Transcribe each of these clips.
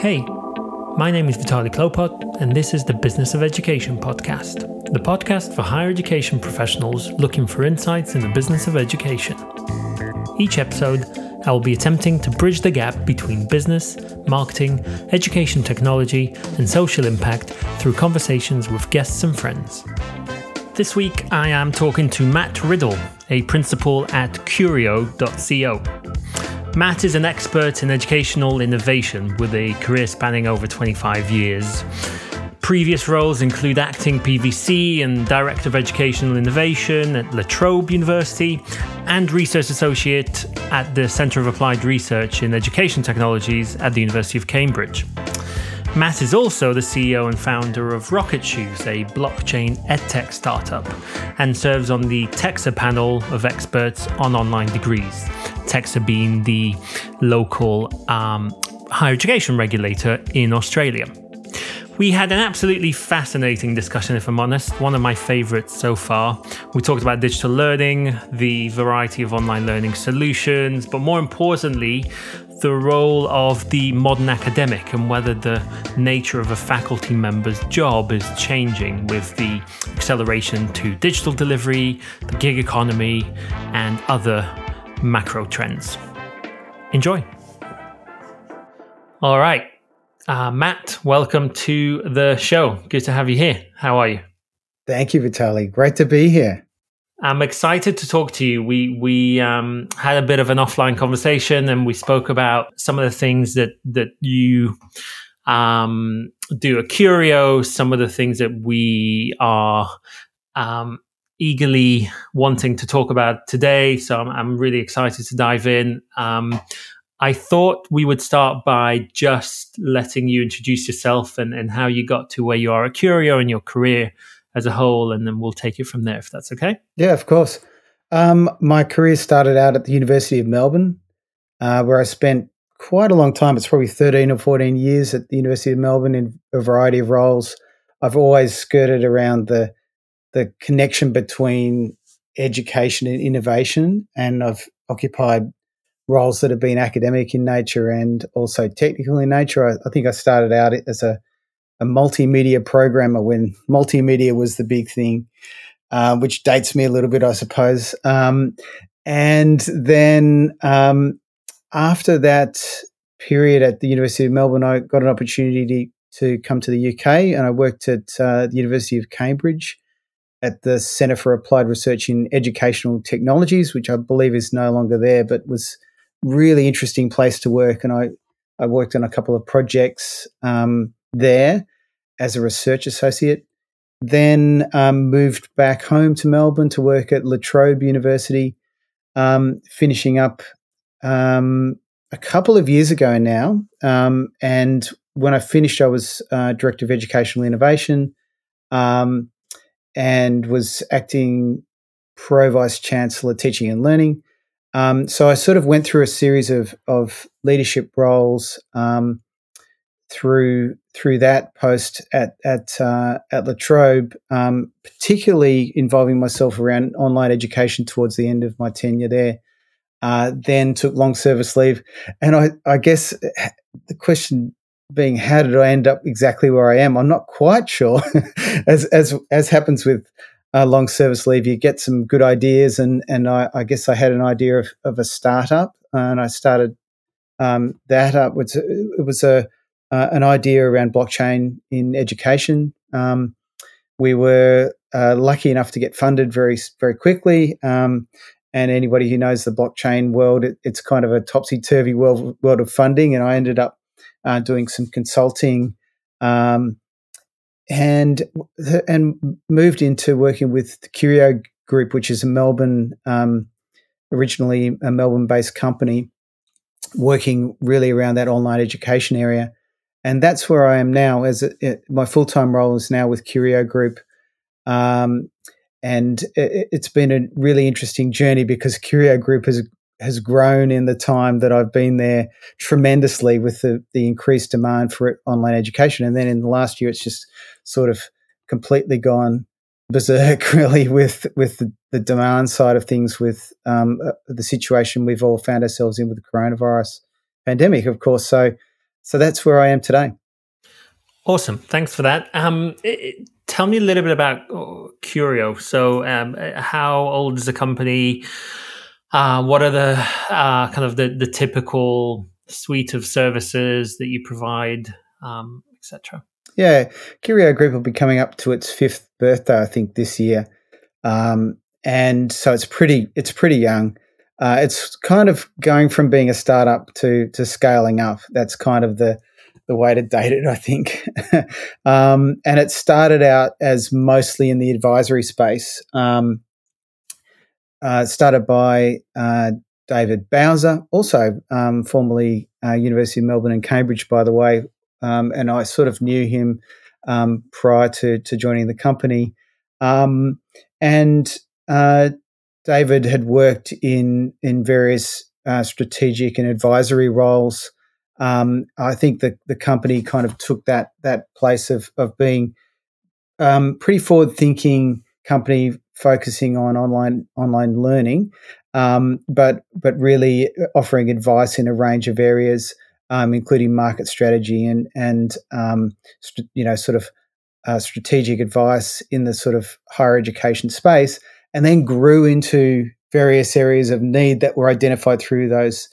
Hey, my name is Vitaly Klopot, and this is the Business of Education podcast, the podcast for higher education professionals looking for insights in the business of education. Each episode, I will be attempting to bridge the gap between business, marketing, education technology, and social impact through conversations with guests and friends. This week, I am talking to Matt Riddle, a principal at Curio.co. Matt is an expert in educational innovation with a career spanning over 25 years. Previous roles include acting PVC and Director of Educational Innovation at La Trobe University and Research Associate at the Centre of Applied Research in Education Technologies at the University of Cambridge. Matt is also the CEO and founder of Rocket Shoes, a blockchain edtech startup, and serves on the TEQSA panel of experts on online degrees. TEQSA being the local um, higher education regulator in Australia. We had an absolutely fascinating discussion, if I'm honest, one of my favorites so far. We talked about digital learning, the variety of online learning solutions, but more importantly, the role of the modern academic and whether the nature of a faculty member's job is changing with the acceleration to digital delivery, the gig economy, and other macro trends. Enjoy. All right. Uh, Matt, welcome to the show. Good to have you here. How are you? Thank you, Vitaly. Great to be here. I'm excited to talk to you. We we um, had a bit of an offline conversation, and we spoke about some of the things that that you um, do at Curio, some of the things that we are um, eagerly wanting to talk about today. So I'm, I'm really excited to dive in. Um, I thought we would start by just letting you introduce yourself and, and how you got to where you are at Curio and your career as a whole, and then we'll take it from there if that's okay. Yeah, of course. Um, my career started out at the University of Melbourne, uh, where I spent quite a long time. It's probably 13 or 14 years at the University of Melbourne in a variety of roles. I've always skirted around the the connection between education and innovation, and I've occupied roles that have been academic in nature and also technical in nature. I, I think I started out as a a multimedia programmer when multimedia was the big thing, uh, which dates me a little bit, I suppose. Um, and then um, after that period at the University of Melbourne, I got an opportunity to, to come to the UK and I worked at uh, the University of Cambridge at the Centre for Applied Research in Educational Technologies, which I believe is no longer there, but was really interesting place to work. And I, I worked on a couple of projects um, there as a research associate. Then um, moved back home to Melbourne to work at La Trobe University, um, finishing up um, a couple of years ago now. Um, and when I finished, I was uh, director of educational innovation um, and was acting pro vice chancellor teaching and learning. Um, so I sort of went through a series of of leadership roles um, through through that post at at uh, at um, particularly involving myself around online education towards the end of my tenure there. Uh, then took long service leave, and I, I guess the question being, how did I end up exactly where I am? I'm not quite sure. as as as happens with uh, long service leave, you get some good ideas, and and I, I guess I had an idea of, of a startup, and I started um, that up. It was, it was a uh, an idea around blockchain in education. Um, we were uh, lucky enough to get funded very very quickly. Um, and anybody who knows the blockchain world, it, it's kind of a topsy turvy world world of funding. And I ended up uh, doing some consulting, um, and and moved into working with the Curio Group, which is a Melbourne um, originally a Melbourne based company, working really around that online education area and that's where I am now. As it, my full time role is now with Curio Group, um, and it, has been a really interesting journey because Curio Group has has grown in the time that I've been there tremendously with the the increased demand for online education, and then in the last year, it's just sort of completely gone berserk, really, with with the, the demand side of things, with um, uh, the situation we've all found ourselves in with the coronavirus pandemic, of course. So so that's where I am today. Awesome. Thanks for that. Um, tell me a little bit about oh, Curio. So, um, how old is the company? Uh, what are the uh, kind of the, the typical suite of services that you provide, um, etc.? Yeah, Curio Group will be coming up to its fifth birthday, I think, this year, um, and so it's pretty it's pretty young. Uh, it's kind of going from being a startup to to scaling up. That's kind of the the way to date it, I think. um, and it started out as mostly in the advisory space. Um, uh, started by uh, David Bowser, also um, formerly uh, University of Melbourne and Cambridge, by the way. Um, and I sort of knew him um, prior to, to joining the company. Um, and uh, David had worked in in various uh, strategic and advisory roles um, I think the the company kind of took that that place of of being um, pretty forward thinking company focusing on online online learning, um, but but really offering advice in a range of areas, um, including market strategy and and um, st- you know sort of uh, strategic advice in the sort of higher education space, and then grew into various areas of need that were identified through those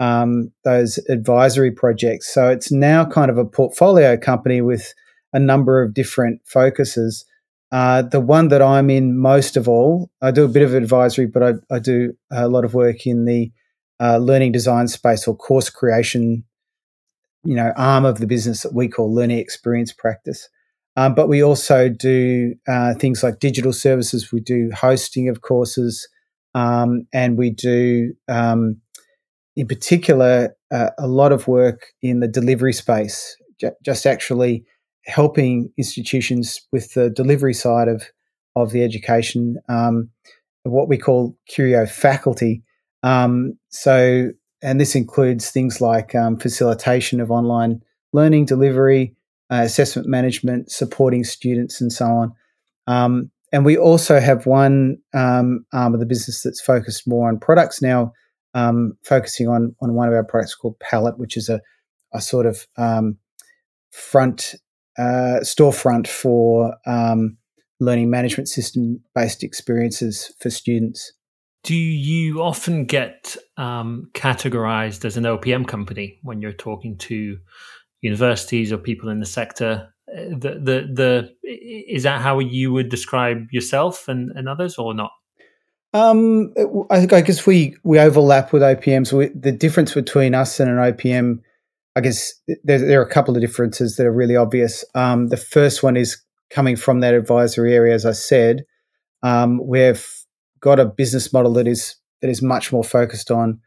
um, those advisory projects. So it's now kind of a portfolio company with a number of different focuses. Uh, the one that I'm in most of all, I do a bit of advisory, but I, I do a lot of work in the uh, learning design space or course creation, you know, arm of the business that we call learning experience practice. Um, but we also do uh, things like digital services. We do hosting of courses, um, and we do um, in particular, uh, a lot of work in the delivery space, j- just actually helping institutions with the delivery side of, of the education, um, what we call Curio faculty. Um, so, and this includes things like um, facilitation of online learning delivery, uh, assessment management, supporting students, and so on. Um, and we also have one um, arm of the business that's focused more on products now um, focusing on on one of our products called Palette, which is a a sort of front uh, storefront for um, learning management system based experiences for students. Do you often get um, categorized as an OPM company when you're talking to universities or people in the sector? Uh, the the the is that how you would describe yourself and, and others or not? Um, I, I guess we we overlap with OPMs. We, the difference between us and an OPM, I guess there, there, are a couple of differences that are really obvious. Um, the first one is coming from that advisory area, as I said. Um, we've got a business model that is that is much more focused on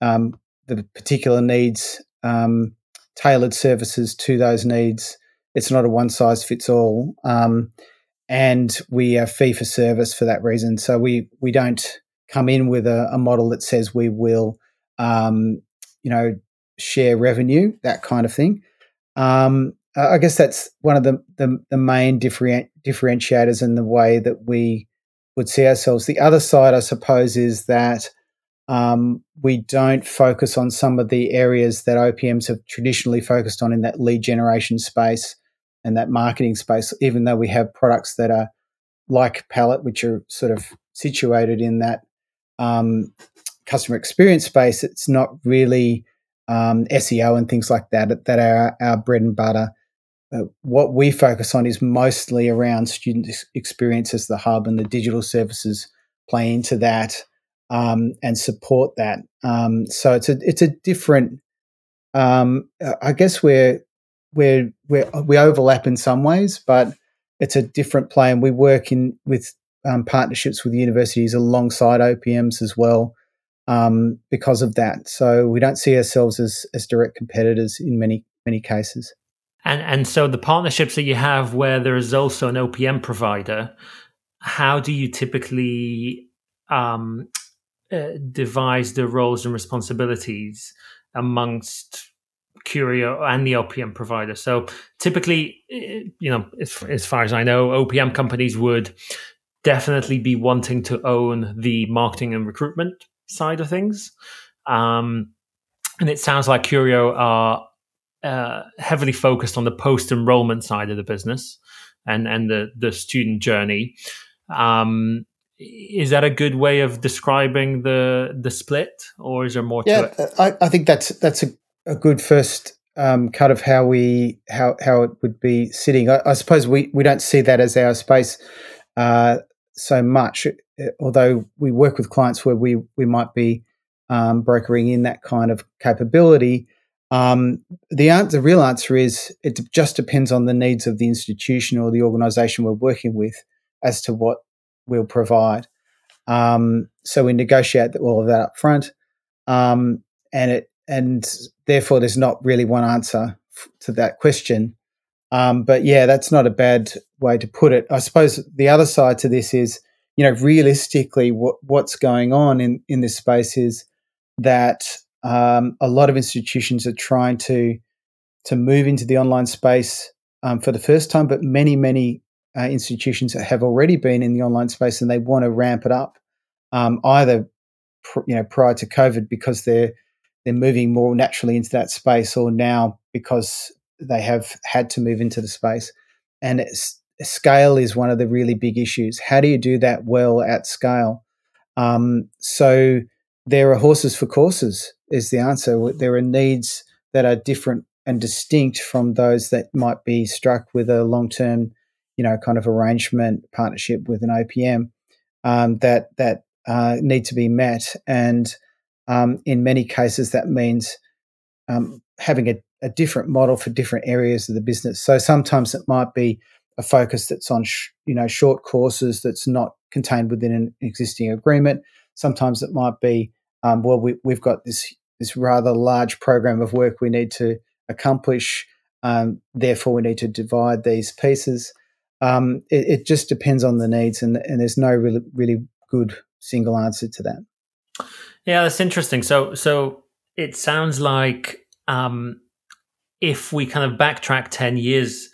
um, the particular needs, um, tailored services to those needs. It's not a one size fits all. Um, and we are fee for service for that reason. So we we don't come in with a, a model that says we will, um, you know, share revenue, that kind of thing. Um, I guess that's one of the the, the main different, differentiators in the way that we would see ourselves. The other side, I suppose, is that um, we don't focus on some of the areas that OPMs have traditionally focused on in that lead generation space and that marketing space, even though we have products that are like Palette, which are sort of situated in that um, customer experience space, it's not really um, SEO and things like that that are our bread and butter. Uh, what we focus on is mostly around student experience as the hub, and the digital services play into that um, and support that. Um, so it's a it's a different. Um, I guess we're we're, we're we overlap in some ways, but it's a different play, and we work in with um, partnerships with universities alongside OPMs as well um, because of that. So we don't see ourselves as as direct competitors in many many cases. And and so the partnerships that you have where there is also an OPM provider, how do you typically um, uh, devise the roles and responsibilities amongst Curio and the OPM provider. So typically, eh, you know, as, as far as I know, OPM companies would definitely be wanting to own the marketing and recruitment side of things. Um, and it sounds like Curio are uh, heavily focused on the post enrollment side of the business and and the the student journey. Um, is that a good way of describing the the split, or is there more yeah, to it? I, I think that's that's a, a good first um, cut of how we how how it would be sitting. I, I suppose we we don't see that as our space uh, so much, although we work with clients where we we might be um, brokering in that kind of capability. Um, the answer, the real answer is it just depends on the needs of the institution or the organisation we're working with as to what we'll provide. Um, so we negotiate all of that up front, um, and it and therefore there's not really one answer f- to that question. Um, but yeah, that's not a bad way to put it. I suppose the other side to this is, you know, realistically, what what's going on in in this space is that um, a lot of institutions are trying to to move into the online space um, for the first time, but many many uh, institutions have already been in the online space and they want to ramp it up, um, either pr- you know prior to COVID because they're they're moving more naturally into that space, or now because they have had to move into the space. And scale is one of the really big issues. How do you do that well at scale? Um, so there are horses for courses is the answer. There are needs that are different and distinct from those that might be struck with a long term, you know, kind of arrangement partnership with an OPM um, that that uh, need to be met. And um, in many cases, that means um, having a, a, different model for different areas of the business. So sometimes it might be a focus that's on, sh- you know, short courses that's not contained within an existing agreement. Sometimes it might be um, well, we, have got this this rather large program of work we need to accomplish. Um, therefore, we need to divide these pieces. Um, it, it, just depends on the needs, and, and there's no really really good single answer to that. Yeah, that's interesting. So, so it sounds like um, if we kind of backtrack ten years,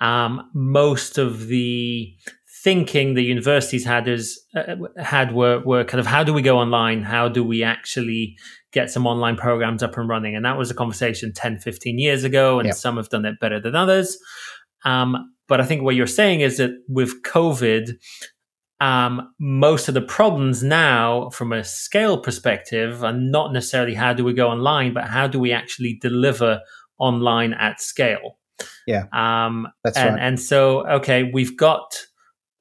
um, most of the thinking the universities had is uh, had were were kind of how do we go online? How do we actually get some online programs up and running? And that was a conversation 10 15 years ago and yep. some have done it better than others. Um, but i think what you're saying is that with covid um, most of the problems now from a scale perspective are not necessarily how do we go online but how do we actually deliver online at scale. Yeah. Um, that's and, right. and so okay we've got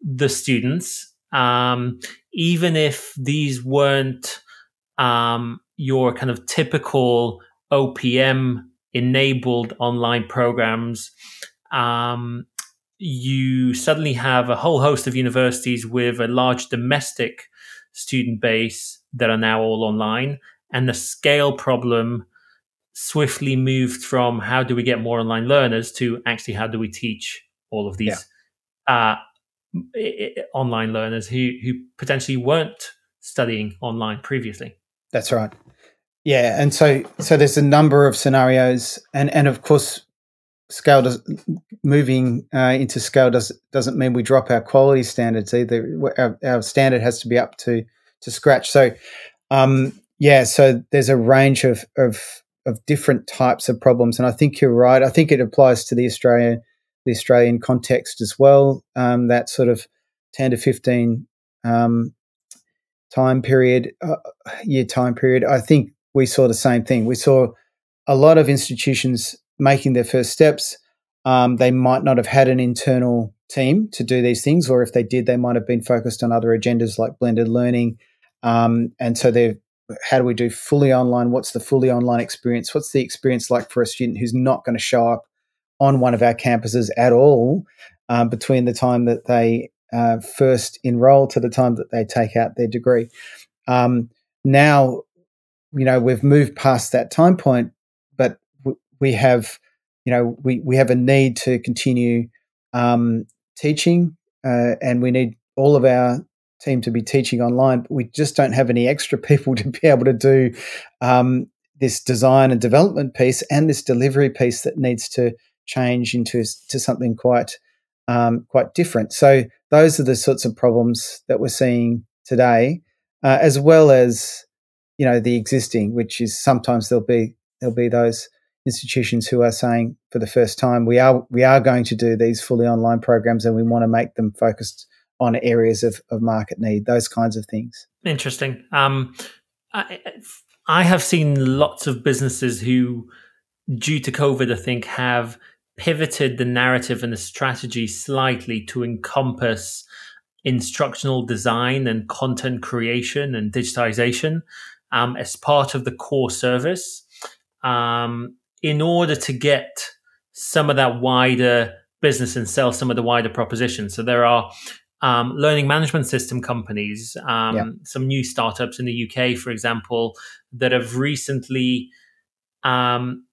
the students, um, even if these weren't um, your kind of typical OPM enabled online programs. Um, you suddenly have a whole host of universities with a large domestic student base that are now all online, and the scale problem swiftly moved from how do we get more online learners to actually how do we teach all of these yeah. uh, online learners who who potentially weren't studying online previously. That's right. Yeah, and so so there's a number of scenarios, and and of course, scale does moving uh, into scale does doesn't mean we drop our quality standards either. Our, our standard has to be up to to scratch. So, um, yeah, so there's a range of of of different types of problems, and I think you're right. I think it applies to the Australian the Australian context as well. Um, that sort of 10 to 15 um, time period, uh, year time period, I think we saw the same thing. We saw a lot of institutions making their first steps. Um, they might not have had an internal team to do these things, or if they did, they might have been focused on other agendas like blended learning. Um, and so they're how do we do fully online? What's the fully online experience? What's the experience like for a student who's not going to show up on one of our campuses at all um, between the time that they uh, first enroll to the time that they take out their degree. Um, now, you know, we've moved past that time point, but we have, you know, we, we have a need to continue um, teaching uh, and we need all of our team to be teaching online, but we just don't have any extra people to be able to do um, this design and development piece and this delivery piece that needs to change into to something quite um, quite different. So those are the sorts of problems that we're seeing today, uh, as well as you know the existing, which is sometimes there'll be there'll be those institutions who are saying for the first time we are we are going to do these fully online programs and we want to make them focused on areas of, of market need those kinds of things. Interesting. Um, I, I have seen lots of businesses who due to covid i think have pivoted the narrative and the strategy slightly to encompass instructional design and content creation and digitization um, as part of the core service. Um, in order to get some of that wider business and sell some of the wider propositions. So there are um, learning management system companies, um, yeah. some new startups in the UK, for example, that have recently um,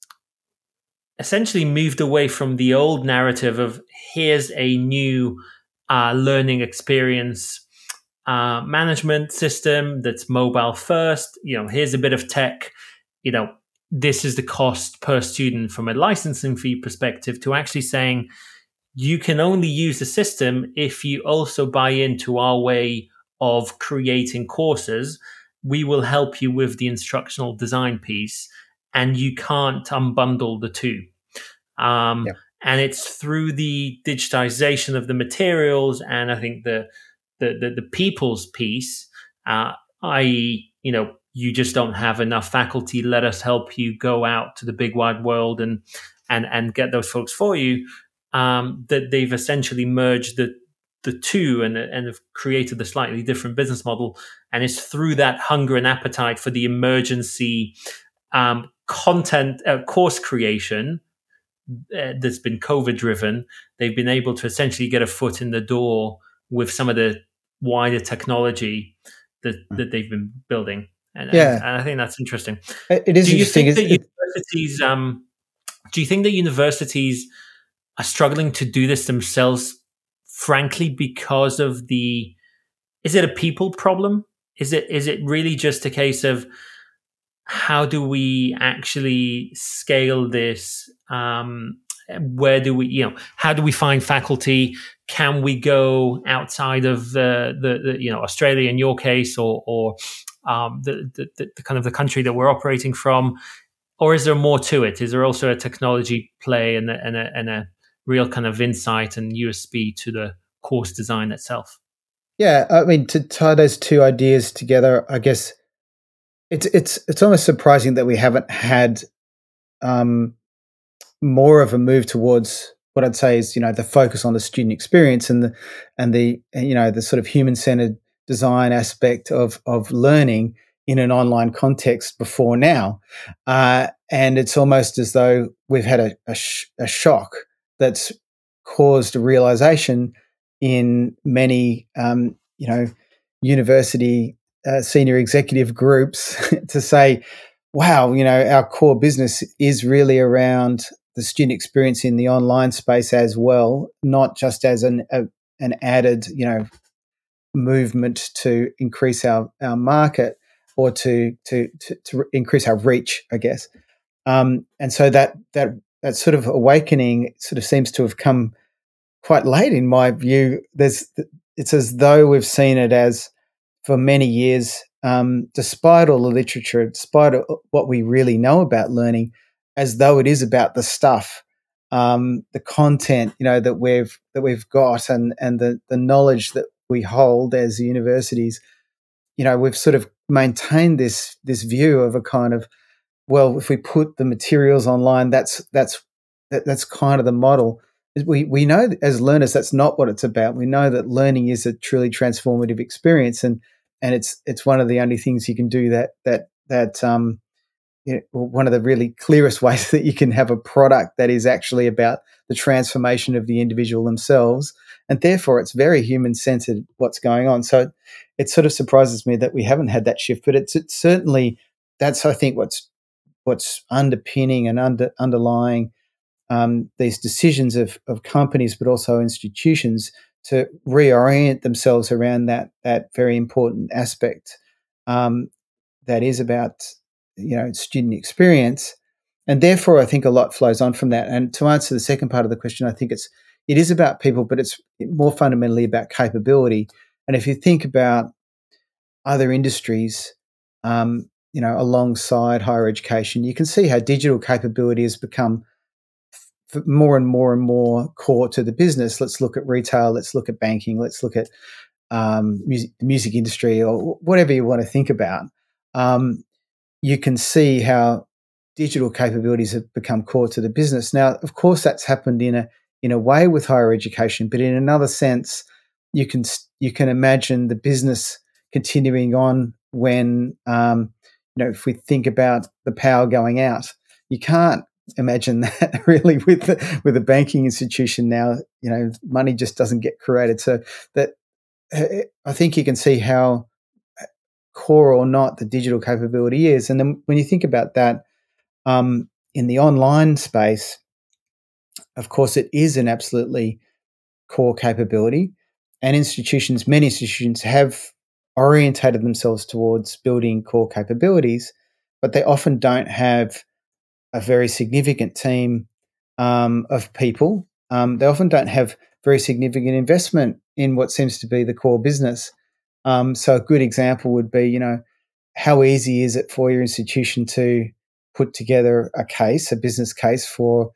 essentially moved away from the old narrative of here's a new uh, learning experience uh, management system that's mobile first. You know, here's a bit of tech. You know, this is the cost per student from a licensing fee perspective to actually saying you can only use the system if you also buy into our way of creating courses. We will help you with the instructional design piece and you can't unbundle the two. Um, yeah. And it's through the digitization of the materials and I think the the the, the people's piece, uh, i.e., you know, you just don't have enough faculty. Let us help you go out to the big wide world and and and get those folks for you. Um, that they've essentially merged the the two and and have created a slightly different business model. And it's through that hunger and appetite for the emergency um, content uh, course creation uh, that's been COVID driven, they've been able to essentially get a foot in the door with some of the wider technology that, hmm. that they've been building. And, yeah. and, and I think that's interesting. It is do you think that universities, um, do you think that universities are struggling to do this themselves, frankly, because of the, is it a people problem? Is it, is it really just a case of, how do we actually scale this? Um, where do we, you know, how do we find faculty? Can we go outside of the, the, the you know, Australia in your case, or, or um, the, the, the kind of the country that we're operating from? Or is there more to it? Is there also a technology play and a, and a, and a real kind of insight and USP to the course design itself? Yeah, I mean, to tie those two ideas together, I guess it's it's it's almost surprising that we haven't had um, more of a move towards what I'd say is you know the focus on the student experience and the and the you know the sort of human centered design aspect of of learning in an online context before now, uh, and it's almost as though we've had a, a, sh- a shock that's caused a realization in many um, you know university uh, senior executive groups to say, wow, you know, our core business is really around the student experience in the online space as well, not just as an a, an added, you know, movement to increase our, our market or to, to to to increase our reach, I guess. Um, and so that that that sort of awakening sort of seems to have come quite late in my view. There's it's as though we've seen it as for many years, um, despite all the literature, despite what we really know about learning, as though it is about the stuff, um, the content, you know, that we've that we've got, and and the the knowledge that we hold as universities. You know, we've sort of maintained this this view of a kind of, well, if we put the materials online, that's that's that, that's kind of the model we we know as learners that's not what it's about. We know that learning is a truly transformative experience, and and it's it's one of the only things you can do that that that um you know, one of the really clearest ways that you can have a product that is actually about the transformation of the individual themselves, and therefore it's very human centered what's going on. So it sort of surprises me that we haven't had that shift, but it's, it's certainly that's I think what's what's underpinning and under underlying um, these decisions of, of companies, but also institutions to reorient themselves around that that very important aspect um, that is about you know student experience, and therefore I think a lot flows on from that. And to answer the second part of the question, I think it's it is about people, but it's more fundamentally about capability. And if you think about other industries, um, you know, alongside higher education, you can see how digital capability has become more and more and more core to the business. Let's look at retail. Let's look at banking. Let's look at um, music, music industry or whatever you want to think about. Um, you can see how digital capabilities have become core to the business. Now, of course, that's happened in a in a way with higher education, but in another sense, you can you can imagine the business continuing on when um, know if we think about the power going out, you can't imagine that really with the, with a banking institution now. You know, money just doesn't get created. So that eh, I think you can see how eh, core or not the digital capability is. And then when you think about that um, in the online space, of course, it is an absolutely core capability. And institutions, many institutions have orientated themselves towards building core capabilities, but they often don't have a very significant team um, of people. Um, they often don't have very significant investment in what seems to be the core business. Um, so a good example would be, you know, how easy is it for your institution to put together a case, a business case for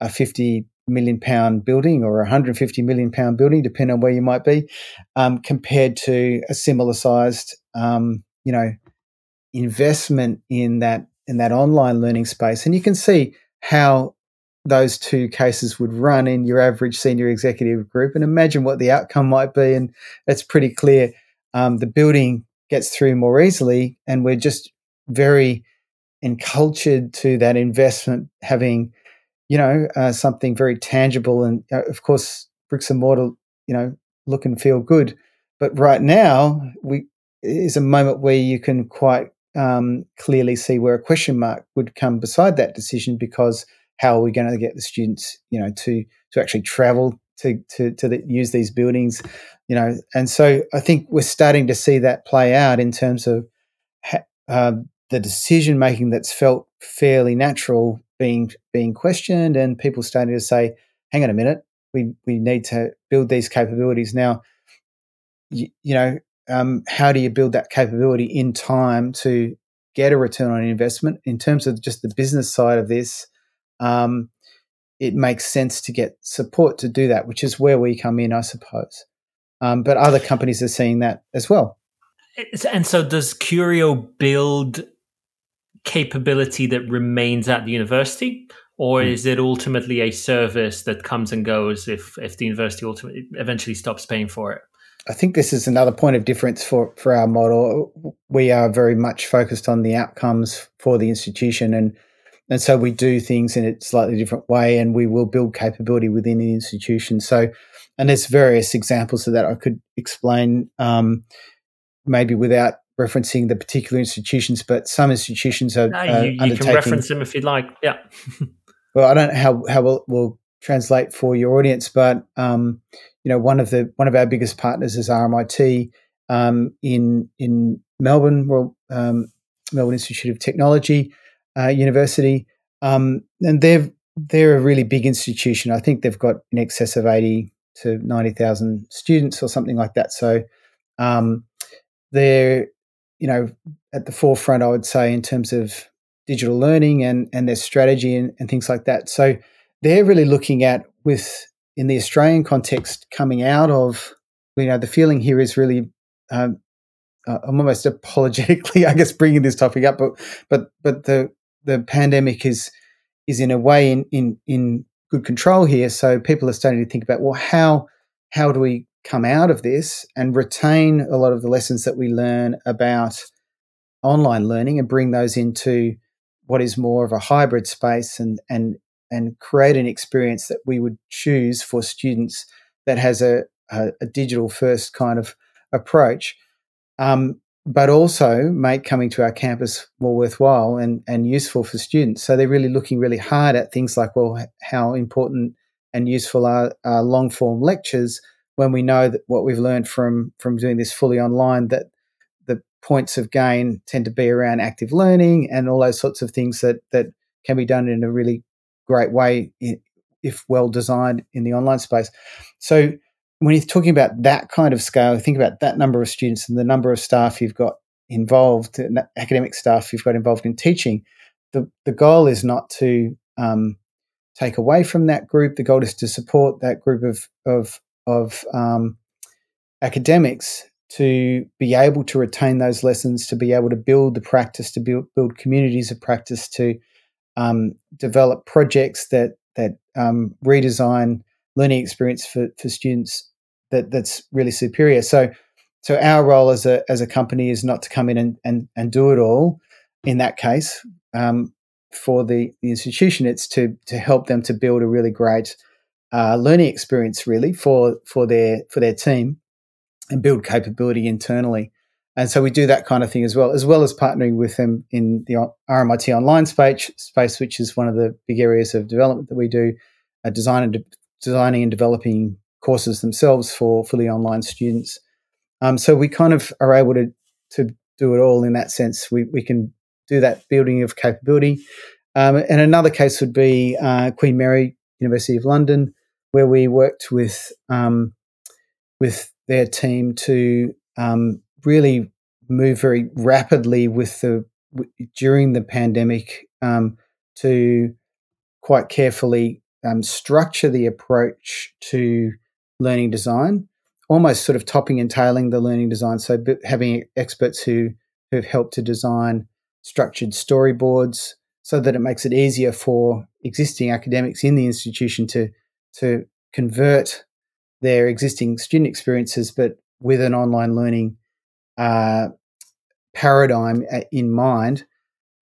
a 50 million pound building or a 150 million pound building, depending on where you might be, um, compared to a similar sized, um, you know, investment in that in that online learning space. And you can see how those two cases would run in your average senior executive group and imagine what the outcome might be. And it's pretty clear um, the building gets through more easily, and we're just very encultured to that investment having you know, uh, something very tangible. And uh, of course, bricks and mortar, you know, look and feel good. But right now, we is a moment where you can quite um, clearly see where a question mark would come beside that decision because how are we going to get the students, you know, to to actually travel to to to the, use these buildings, you know, and so I think we're starting to see that play out in terms of ha- uh, the decision making that's felt fairly natural being being questioned and people starting to say, "Hang on a minute, we we need to build these capabilities now." You, you know, um, how do you build that capability in time to get a return on investment? In terms of just the business side of this, um, it makes sense to get support to do that, which is where we come in, I suppose. Um, but other companies are seeing that as well. And so, does Curio build capability that remains at the university, or mm. is it ultimately a service that comes and goes if if the university ultimately eventually stops paying for it? I think this is another point of difference for, for our model. We are very much focused on the outcomes for the institution and and so we do things in a slightly different way and we will build capability within the institution. So and there's various examples of that I could explain um, maybe without referencing the particular institutions, but some institutions are. No, you, you can reference them if you'd like. Yeah. well, I don't know how how will will translate for your audience, but um, you know, one of the one of our biggest partners is RMIT um, in in Melbourne, well, um, Melbourne Institute of Technology uh, University, um, and they're they're a really big institution. I think they've got in excess of eighty to ninety thousand students or something like that. So um, they're you know, at the forefront, I would say, in terms of digital learning and, and their strategy and, and things like that. So they're really looking at with in the Australian context coming out of you know the feeling here is really um, I'm almost apologetically I guess bringing this topic up, but but but the the pandemic is is in a way in in in good control here. So people are starting to think about well how how do we come out of this and retain a lot of the lessons that we learn about online learning and bring those into what is more of a hybrid space and and and create an experience that we would choose for students that has a, a, a digital first kind of approach, um, but also make coming to our campus more worthwhile and, and useful for students. So they're really looking really hard at things like, well, how important and useful are, are long form lectures when we know that what we've learned from from doing this fully online that the points of gain tend to be around active learning and all those sorts of things that that can be done in a really great way if well designed in the online space. So when you're talking about that kind of scale, think about that number of students and the number of staff you've got involved, academic staff you've got involved in teaching, the, the goal is not to um, take away from that group. The goal is to support that group of of of um, academics to be able to retain those lessons, to be able to build the practice, to build build communities of practice, to um, develop projects that that um, redesign learning experience for for students that that's really superior. So so our role as a as a company is not to come in and and, and do it all. In that case, um, for the, the institution, it's to to help them to build a really great uh, learning experience, really for for their for their team, and build capability internally. And so we do that kind of thing as well, as well as partnering with them in the RMIT online space, space which is one of the big areas of development that we do, uh, design and de- designing and developing courses themselves for the online students. Um, so we kind of are able to to do it all in that sense. We we can do that building of capability. Um, and another case would be uh, Queen Mary University of London, where we worked with um, with their team to um, really move very rapidly with the during the pandemic um, to quite carefully um, structure the approach to learning design, almost sort of topping and tailing the learning design. So having experts who who've helped to design structured storyboards so that it makes it easier for existing academics in the institution to to convert their existing student experiences, but with an online learning uh, paradigm uh, in mind,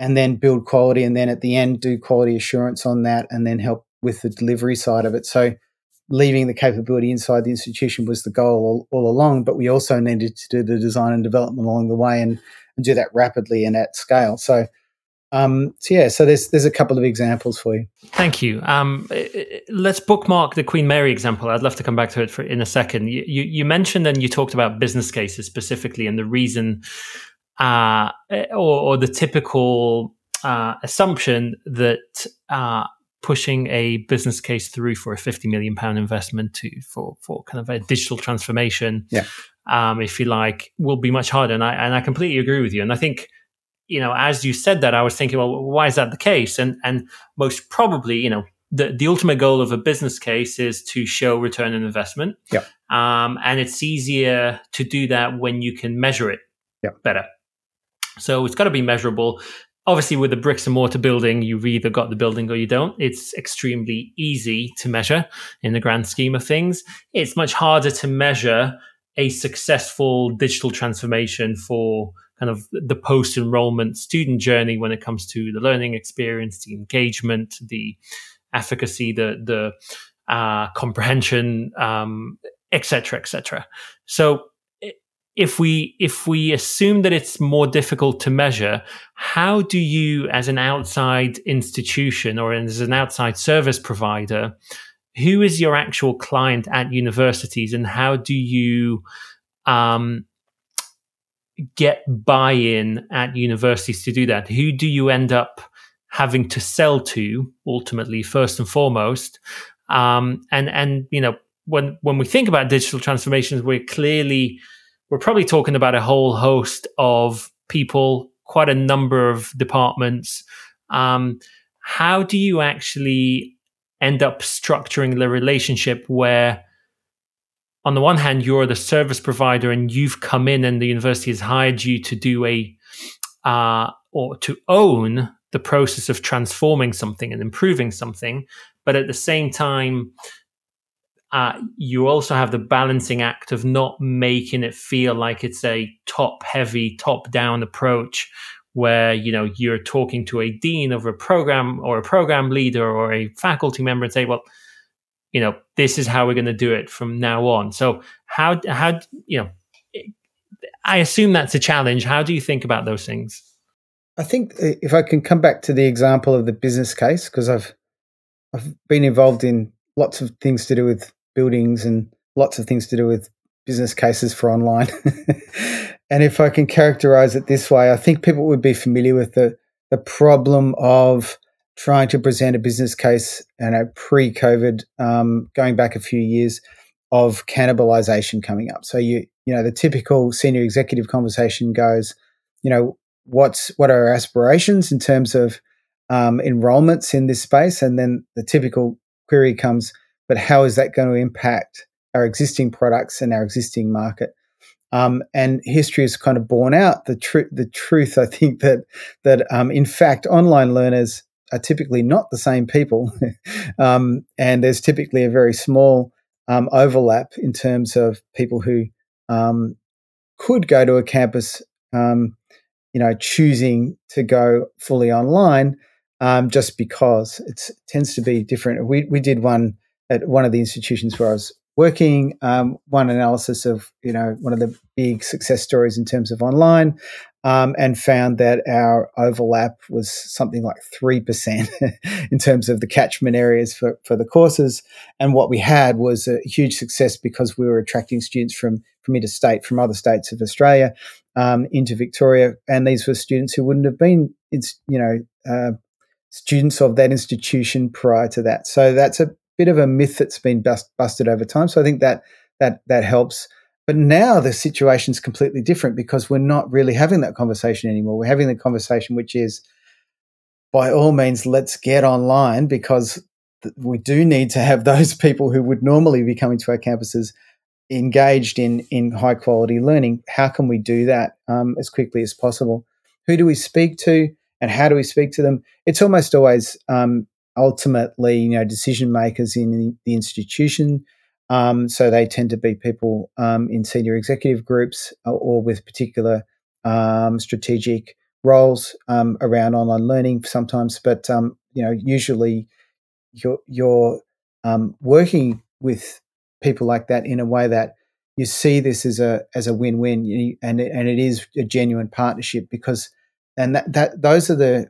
and then build quality, and then at the end do quality assurance on that, and then help with the delivery side of it. So leaving the capability inside the institution was the goal all, all, along, but we also needed to do the design and development along the way and and do that rapidly and at scale. So, um, so yeah, so there's there's a couple of examples for you. Thank you. Um, let's bookmark the Queen Mary example. I'd love to come back to it for, in a second. You, you, you mentioned and you talked about business cases specifically and the reason uh, or, or, the typical uh, assumption that uh, pushing a business case through for a 50 million pound investment to for for kind of a digital transformation yeah um, if you like, will be much harder. And I and I completely agree with you. And I think, you know, as you said that, I was thinking, well, why is that the case? And and most probably, you know, the, the ultimate goal of a business case is to show return on investment. Yeah. Um, and it's easier to do that when you can measure it yeah. better. So it's got to be measurable. Obviously, with the bricks and mortar building, you've either got the building or you don't. It's extremely easy to measure in the grand scheme of things. It's much harder to measure a successful digital transformation for kind of the post enrollment student journey when it comes to the learning experience, the engagement, the efficacy, the the uh, comprehension, um, et cetera, et cetera. So if we if we assume that it's more difficult to measure, how do you, as an outside institution or as an outside service provider, who is your actual client at universities and how do you um, get buy-in at universities to do that? Who do you end up having to sell to ultimately first and foremost? Um, and and you know when when we think about digital transformations we're clearly we're probably talking about a whole host of people quite a number of departments. Um, how do you actually end up structuring the relationship where on the one hand you're the service provider and you've come in and the university has hired you to do a uh, or to own the process of transforming something and improving something. But at the same time uh, you also have the balancing act of not making it feel like it's a top heavy top down approach where you know you're talking to a dean of a program or a program leader or a faculty member and say well you know this is how we're going to do it from now on. So how how you know i assume that's a challenge. How do you think about those things? I think uh, if i can come back to the example of the business case because i've i've been involved in lots of things to do with buildings and lots of things to do with business cases for online. And if I can characterize it this way, I think people would be familiar with the, the problem of trying to present a business case and a pre-COVID, um, going back a few years, of cannibalization coming up. So you you know the typical senior executive conversation goes, you know, what's what are our aspirations in terms of um, enrollments in this space, and then the typical query comes, but how is that going to impact our existing products and our existing market? Um, and history has kind of borne out the truth. The truth, I think that that um, in fact, online learners are typically not the same people, um, and there's typically a very small um, overlap in terms of people who um, could go to a campus, um, you know, choosing to go fully online just because it tends to be different. We we did one at one of the institutions where I was working um, one analysis of you know one of the big success stories in terms of online um, and found that our overlap was something like 3% in terms of the catchment areas for, for the courses. And what we had was a huge success because we were attracting students from from interstate from other states of australia um, into victoria. And these were students who wouldn't have been you know uh, students of that institution prior to that. So that's a bit of a myth that's been bust, busted over time. So I think that that that helps. But now the situation's completely different because we're not really having that conversation anymore. We're having the conversation which is by all means let's get online because we do need to have those people who would normally be coming to our campuses engaged in in high quality learning. How can we do that um, as quickly as possible? Who do we speak to, and how do we speak to them? It's almost always um, ultimately, you know, decision makers in the institution. Um, so they tend to be people um, in senior executive groups or, uh, or with particular um, strategic roles um, around online learning sometimes. But um, you know, usually you're you're um, working with people like that in a way that you see this as a as a win win, and and it is a genuine partnership because and that, that those are the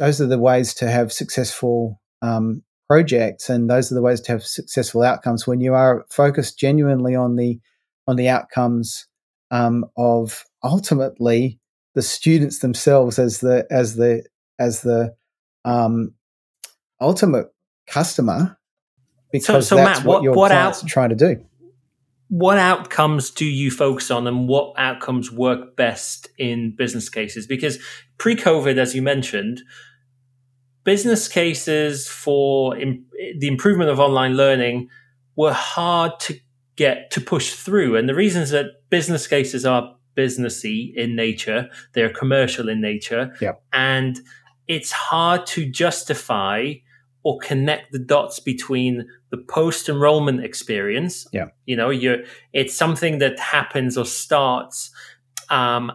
those are the ways to have successful um, projects, and those are the ways to have successful outcomes when you are focused genuinely on the on the outcomes um, of ultimately the students themselves as the as the as the um, ultimate customer because so, so that's Matt, what, what, your what clients out, are trying to do. What outcomes do you focus on, and what outcomes work best in business cases? Because pre-COVID, as you mentioned, business cases for Im- the improvement of online learning were hard to get to push through. And the reasons that business cases are businessy in nature, they're commercial in nature. Yep. And it's hard to justify or connect the dots between the post enrollment experience. Yeah. You know, you're it's something that happens or starts um,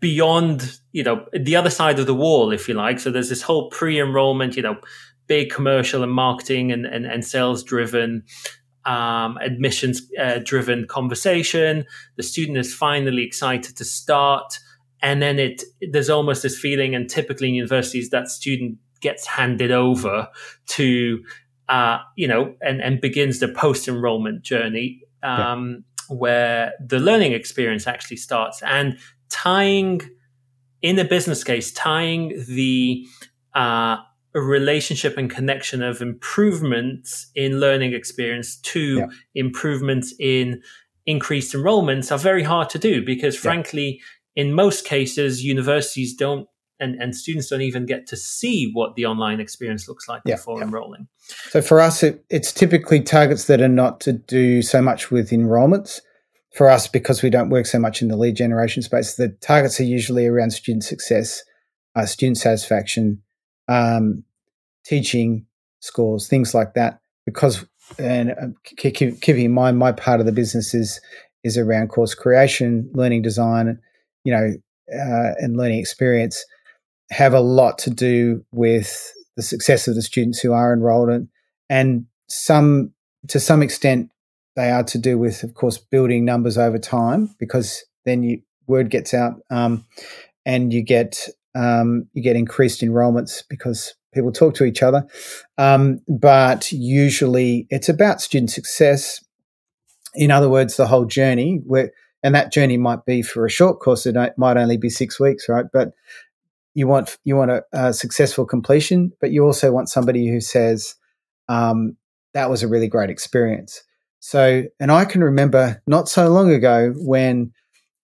beyond you know the other side of the wall if you like. So there's this whole pre-enrollment you know big commercial and marketing and, and, and sales driven um, admissions uh, driven conversation. The student is finally excited to start. And then it there's almost this feeling and typically in universities that student gets handed over to uh, you know and, and begins the post enrollment journey um, yeah. where the learning experience actually starts. And tying in a business case, tying the uh, relationship and connection of improvements in learning experience to yeah. improvements in increased enrollments are very hard to do because, yeah. frankly, in most cases, universities don't and, and students don't even get to see what the online experience looks like yeah, before yeah. enrolling. So for us, it, it's typically targets that are not to do so much with enrollments for us, because we don't work so much in the lead generation space, the targets are usually around student success, uh, student satisfaction, um, teaching scores, things like that. Because and uh, keeping in mind, my part of the business is is around course creation, learning design, you know, uh, and learning experience have a lot to do with the success of the students who are enrolled in, and some to some extent they are to do with, of course, building numbers over time because then you word gets out um, and you get um, you get increased enrollments because people talk to each other. Um, but usually, it's about student success. In other words, the whole journey. Where, and that journey might be for a short course. It might only be six weeks, right? But you want you want a, a successful completion, but you also want somebody who says um, that was a really great experience. So, and I can remember not so long ago when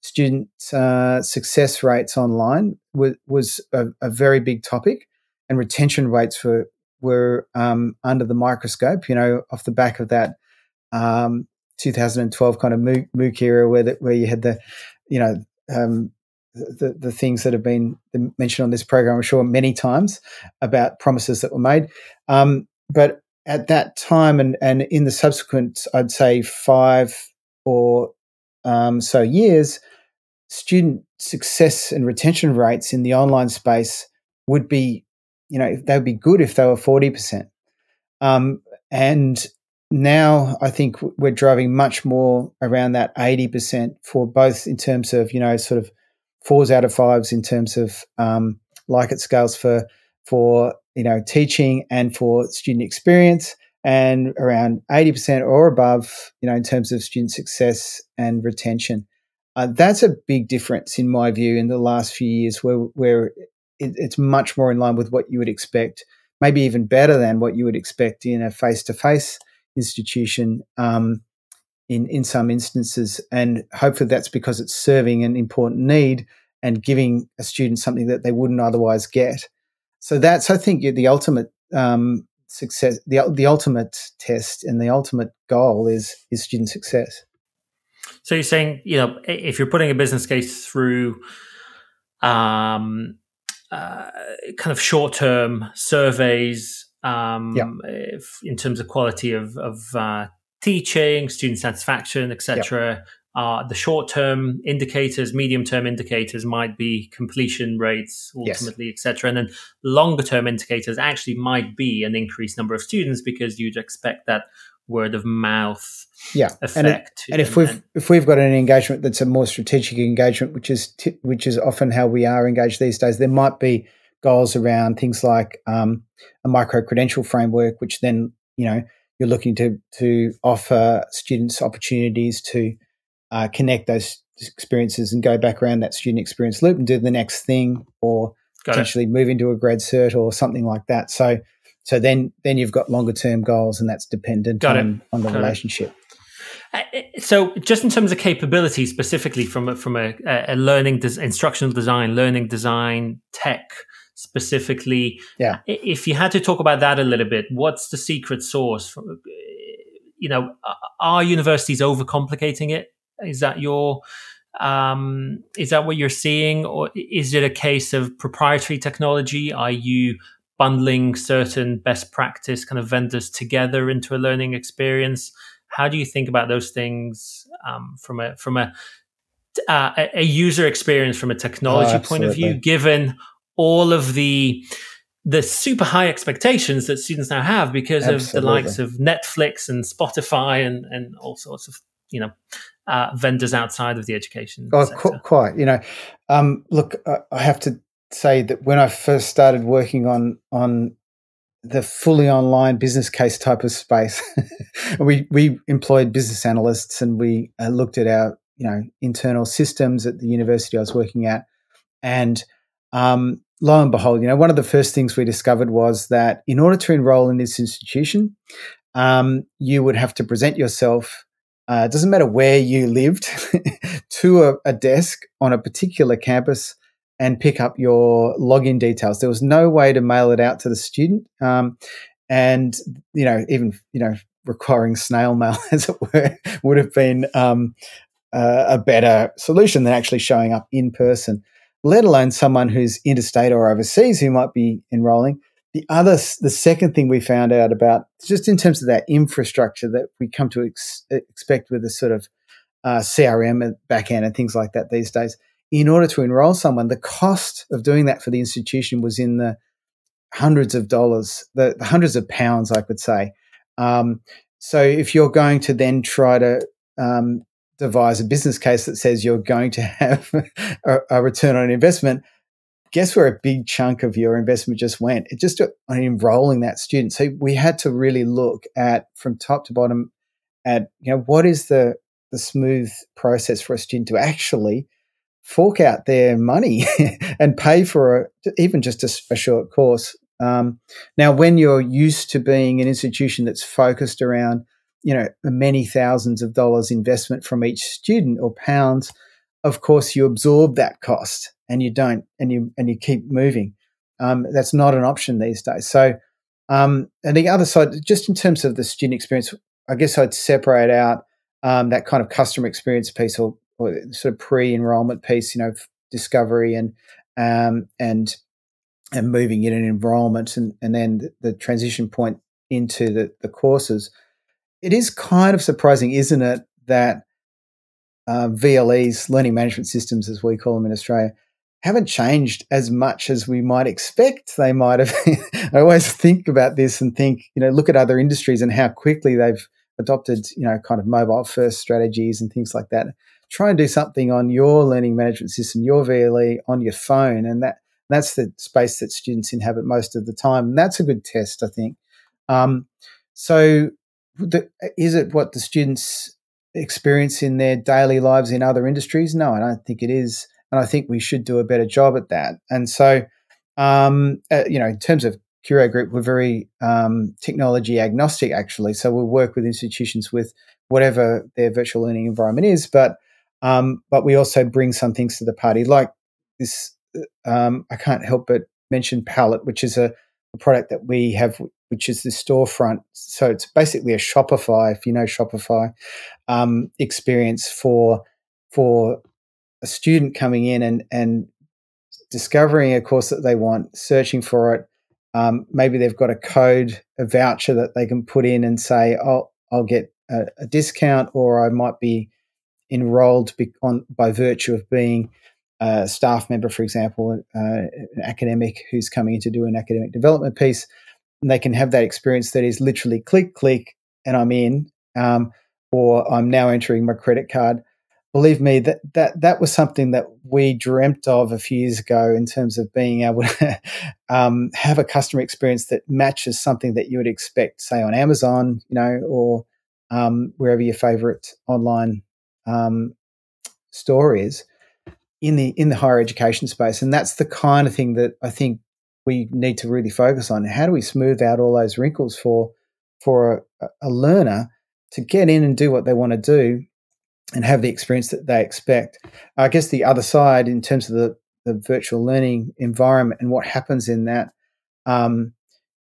student uh, success rates online was, was a, a, very big topic, and retention rates were were um, under the microscope. You know, off the back of that um, 2012 kind of MOOC era, where that where you had the, you know, um, the the things that have been mentioned on this program, I'm sure many times about promises that were made. Um, but at that time, and and in the subsequent, I'd say five or um, so years, student success and retention rates in the online space would be, you know, they would be good if they were 40%. Um, and now I think we're driving much more around that 80% for both in terms of, you know, sort of fours out of fives in terms of um, Likert scales for, for, you know, teaching and for student experience and around 80% or above, you know, in terms of student success and retention. Uh, that's a big difference in my view in the last few years where, where it, it's much more in line with what you would expect, maybe even better than what you would expect in a face-to-face institution um, in, in some instances. And hopefully that's because it's serving an important need and giving a student something that they wouldn't otherwise get. So that's, I think, the ultimate um, success the the ultimate test and the ultimate goal is is student success so you're saying you know if you're putting a business case through um uh, kind of short term surveys um yeah. if, in terms of quality of of uh, teaching student satisfaction etc uh, the short term indicators, medium term indicators might be completion rates ultimately, yes. etc. And then longer term indicators actually might be an increased number of students because you'd expect that word of mouth yeah effect. And, it, and if we've if we've got an engagement that's a more strategic engagement, which is t- which is often how we are engaged these days, there might be goals around things like um, a micro credential framework, which then you know you're looking to to offer students opportunities to uh, connect those experiences and go back around that student experience loop and do the next thing or got potentially it. move into a grad cert or something like that. So so then then you've got longer term goals and that's dependent got on, on the got relationship. It. Uh, so just in terms of capability specifically from a, from a, a learning des- instructional design learning design tech specifically yeah if you had to talk about that a little bit what's the secret sauce you know are universities overcomplicating it is that your um, is that what you're seeing, or is it a case of proprietary technology? Are you bundling certain best practice kind of vendors together into a learning experience? How do you think about those things um, from a from a uh, a user experience from a technology oh, point of view, given all of the the super high expectations that students now have because absolutely. of the likes of Netflix and Spotify and and all sorts of you know uh, vendors outside of the education. Oh, qu- quite. You know, um, look, I have to say that when I first started working on on the fully online business case type of space, we we employed business analysts and we uh, looked at our you know internal systems at the university I was working at, and um, lo and behold, you know, one of the first things we discovered was that in order to enroll in this institution, um, you would have to present yourself uh, it doesn't matter where you lived, to a, a, desk on a particular campus and pick up your login details. There was no way to mail it out to the student, um, and you know, even you know, requiring snail mail, as it were, would have been um, uh, a better solution than actually showing up in person. Let alone someone who's interstate or overseas who might be enrolling the other, the second thing we found out about, just in terms of that infrastructure that we come to ex- expect with a sort of uh, CRM backend and things like that these days, in order to enroll someone, the cost of doing that for the institution was in the hundreds of dollars, the, the hundreds of pounds, I could say. Um, so if you're going to then try to um, devise a business case that says you're going to have a, a return on investment, guess where a big chunk of your investment just went? It just on enrolling that student. So we had to really look at from top to bottom at you know what is the the smooth process for a student to actually fork out their money and pay for a, even just a, a short course. Um, now, when you're used to being an institution that's focused around you know many thousands of dollars investment from each student or pounds of course you absorb that cost and you don't and you and you keep moving. Um, that's not an option these days. So, um, and the other side, just in terms of the student experience, I guess I'd separate out um, that kind of customer experience piece or, or sort of pre-enrollment piece, you know, discovery and um, and and moving in an enrollment, and and then the, the transition point into the the courses. It is kind of surprising, isn't it, that uh, VLEs, learning management systems, as we call them in Australia, haven't changed as much as we might expect they might have. I always think about this and think, you know, look at other industries and how quickly they've adopted, you know, kind of mobile first strategies and things like that. Try and do something on your learning management system, your VLE on your phone, and that that's the space that students inhabit most of the time. And that's a good test, I think. Um, so, the, is it what the students experience in their daily lives in other industries? No, I don't think it is and I think we should do a better job at that. And so, um, uh, you know, in terms of Curio Group, we're very um, technology agnostic, actually. So we'll work with institutions with whatever their virtual learning environment is, but um, but we also bring some things to the party, like this. Uh, um, I can't help but mention Palette, which is a, a product that we have, which is the storefront. So it's basically a Shopify, if you know Shopify, um, experience for for a student coming in and and discovering a course that they want, searching for it. Um, maybe they've got a code, a voucher that they can put in and say, "I'll I'll get a, a discount," or I might be enrolled be, on by virtue of being a staff member, for example, uh, an academic who's coming in to do an academic development piece. And they can have that experience that is literally click, click, and I'm in, um, or I'm now entering my credit card. Believe me, that that that was something that we dreamt of a few years ago in terms of being able to um, have a customer experience that matches something that you would expect, say on Amazon, you know, or um, wherever your favorite online um, store is in the in the higher education space, and that's the kind of thing that I think we need to really focus on. How do we smooth out all those wrinkles for for a, a learner to get in and do what they want to do and have the experience that they expect. I guess the other side, in terms of the, the virtual learning environment and what happens in that, um,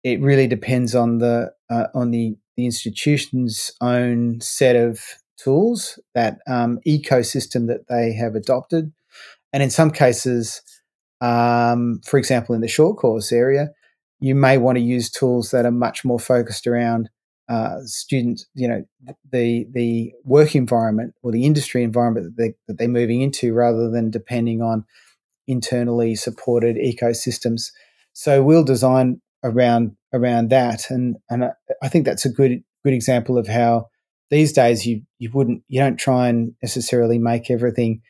it really depends on the uh, on the, the institution's own set of tools, that um, ecosystem that they have adopted, and in some cases, um, for example, in the short course area, you may want to use tools that are much more focused around uh, students, you know, the the work environment or the industry environment that, they, they're moving into, rather than depending on internally supported ecosystems. So we'll design around around that, and and I, I think that's a good good example of how these days you you wouldn't you don't try and necessarily make everything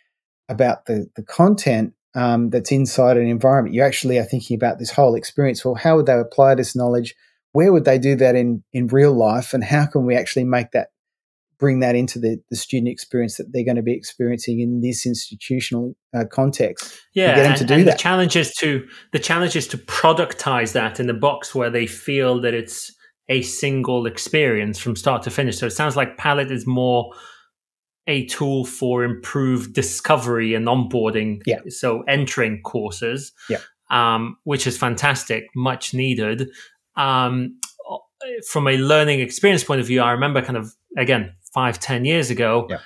about the the content um, that's inside an environment. You actually are thinking about this whole experience. Well, how would they apply this knowledge? where would they do that in in real life and how can we actually make that bring that into the, the student experience that they're going to be experiencing in this institutional uh, context yeah get them and, to do and that. the challenge is to the challenge is to productize that in the box where they feel that it's a single experience from start to finish so it sounds like palette is more a tool for improved discovery and onboarding yeah. so entering courses yeah um, which is fantastic much needed um, from a learning experience point of view, I remember kind of again five, ten years ago, yeah.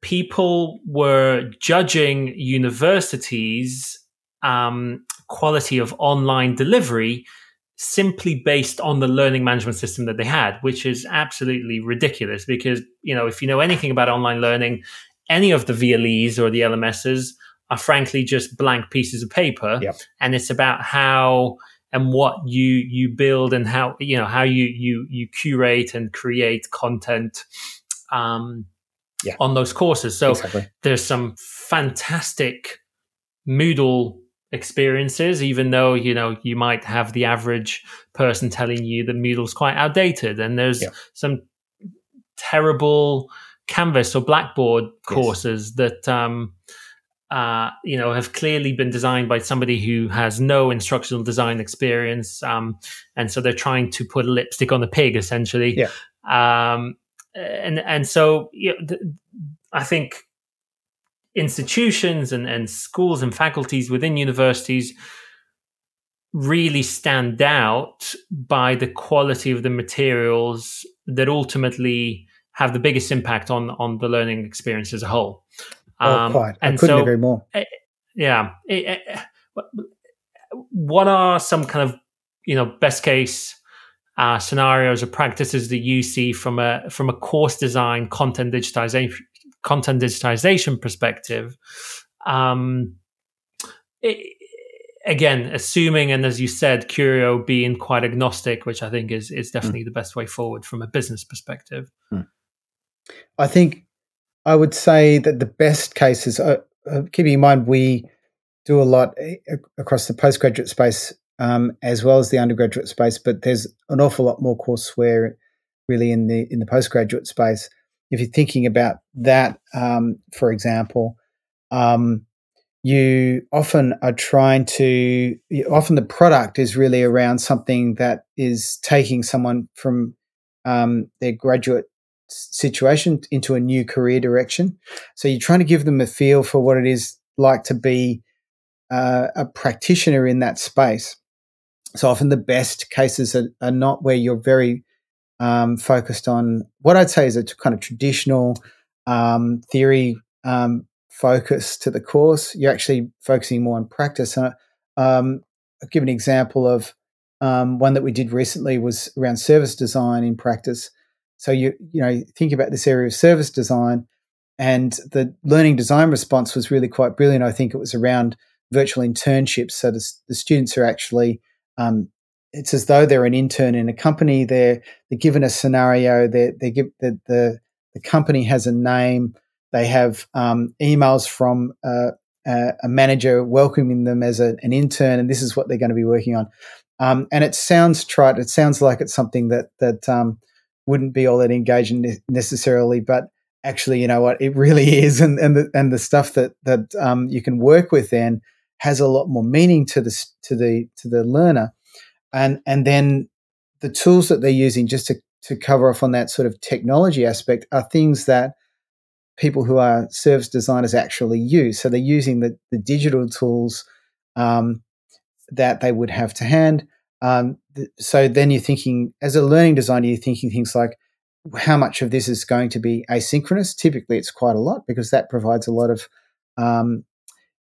people were judging universities' um, quality of online delivery simply based on the learning management system that they had, which is absolutely ridiculous. Because you know, if you know anything about online learning, any of the VLEs or the LMSs are frankly just blank pieces of paper, and it's about how and what you you build and how you know how you you you curate and create content um, yeah. on those courses. So exactly. there's some fantastic Moodle experiences, even though you know you might have the average person telling you that Moodle's quite outdated, and there's yeah. some terrible Canvas or Blackboard courses yes. that um, uh, you know, have clearly been designed by somebody who has no instructional design experience, um, and so they're trying to put lipstick on the pig, essentially. Yeah. Um, and and so you know, th- I think institutions and, and schools and faculties within universities really stand out by the quality of the materials that ultimately have the biggest impact on on the learning experience as a whole. Oh, um, quite. I couldn't so, agree more. Uh, yeah. Uh, what are some kind of you know best case uh, scenarios or practices that you see from a from a course design content digitization content digitization perspective? Um, it, again, assuming and as you said, Curio being quite agnostic, which I think is is hmm. definitely mm. the best way forward from a business perspective. Mm. I think I would say that the best cases, uh, uh, keeping in mind we do a lot eh, across the postgraduate space um, as well as the undergraduate space, but there's an awful lot more courseware really in the in the postgraduate space. If you're thinking about that, um, for example, um, you often are trying to often the product is really around something that is taking someone from um, their graduate situation into a new career direction. So you're trying to give them a feel for what it is like to be uh, a practitioner in that space. So often the best cases are, are not where you're very um, focused on what I'd say is a kind of traditional um, theory um, focus to the course. You're actually focusing more on practice. And um, I'll give an example of um, one that we did recently was around service design in practice. So you you know think about this area of service design, and the learning design response was really quite brilliant. I think it was around virtual internships. So the, the students are actually um, it's as though they're an intern in a company. They're they're given a scenario. They they give the, the the company has a name. They have um, emails from uh, a manager welcoming them as a, an intern, and this is what they're going to be working on. Um, and it sounds trite. It sounds like it's something that that um, wouldn't be all that engaging necessarily, but actually, you know what, it really is, and and the, and the stuff that that um, you can work with then has a lot more meaning to the to the to the learner, and and then the tools that they're using just to to cover off on that sort of technology aspect are things that people who are service designers actually use. So they're using the the digital tools um, that they would have to hand um, th- so then you're thinking, as a learning designer, you're thinking things like, how much of this is going to be asynchronous? Typically, it's quite a lot because that provides a lot of um,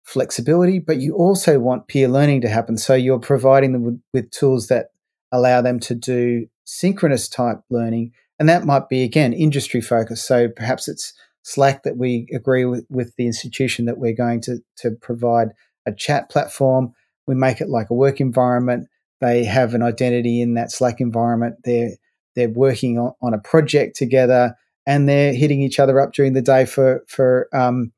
flexibility, but you also want peer learning to happen. So you're providing them with, with, tools that allow them to do synchronous type learning. And that might be, again, industry focused. So perhaps it's Slack that we agree with, with the institution that we're going to, to provide a chat platform. We make it like a work environment. They have an identity in that Slack environment. They're they're working on, on a project together, and they're hitting each other up during the day for for um,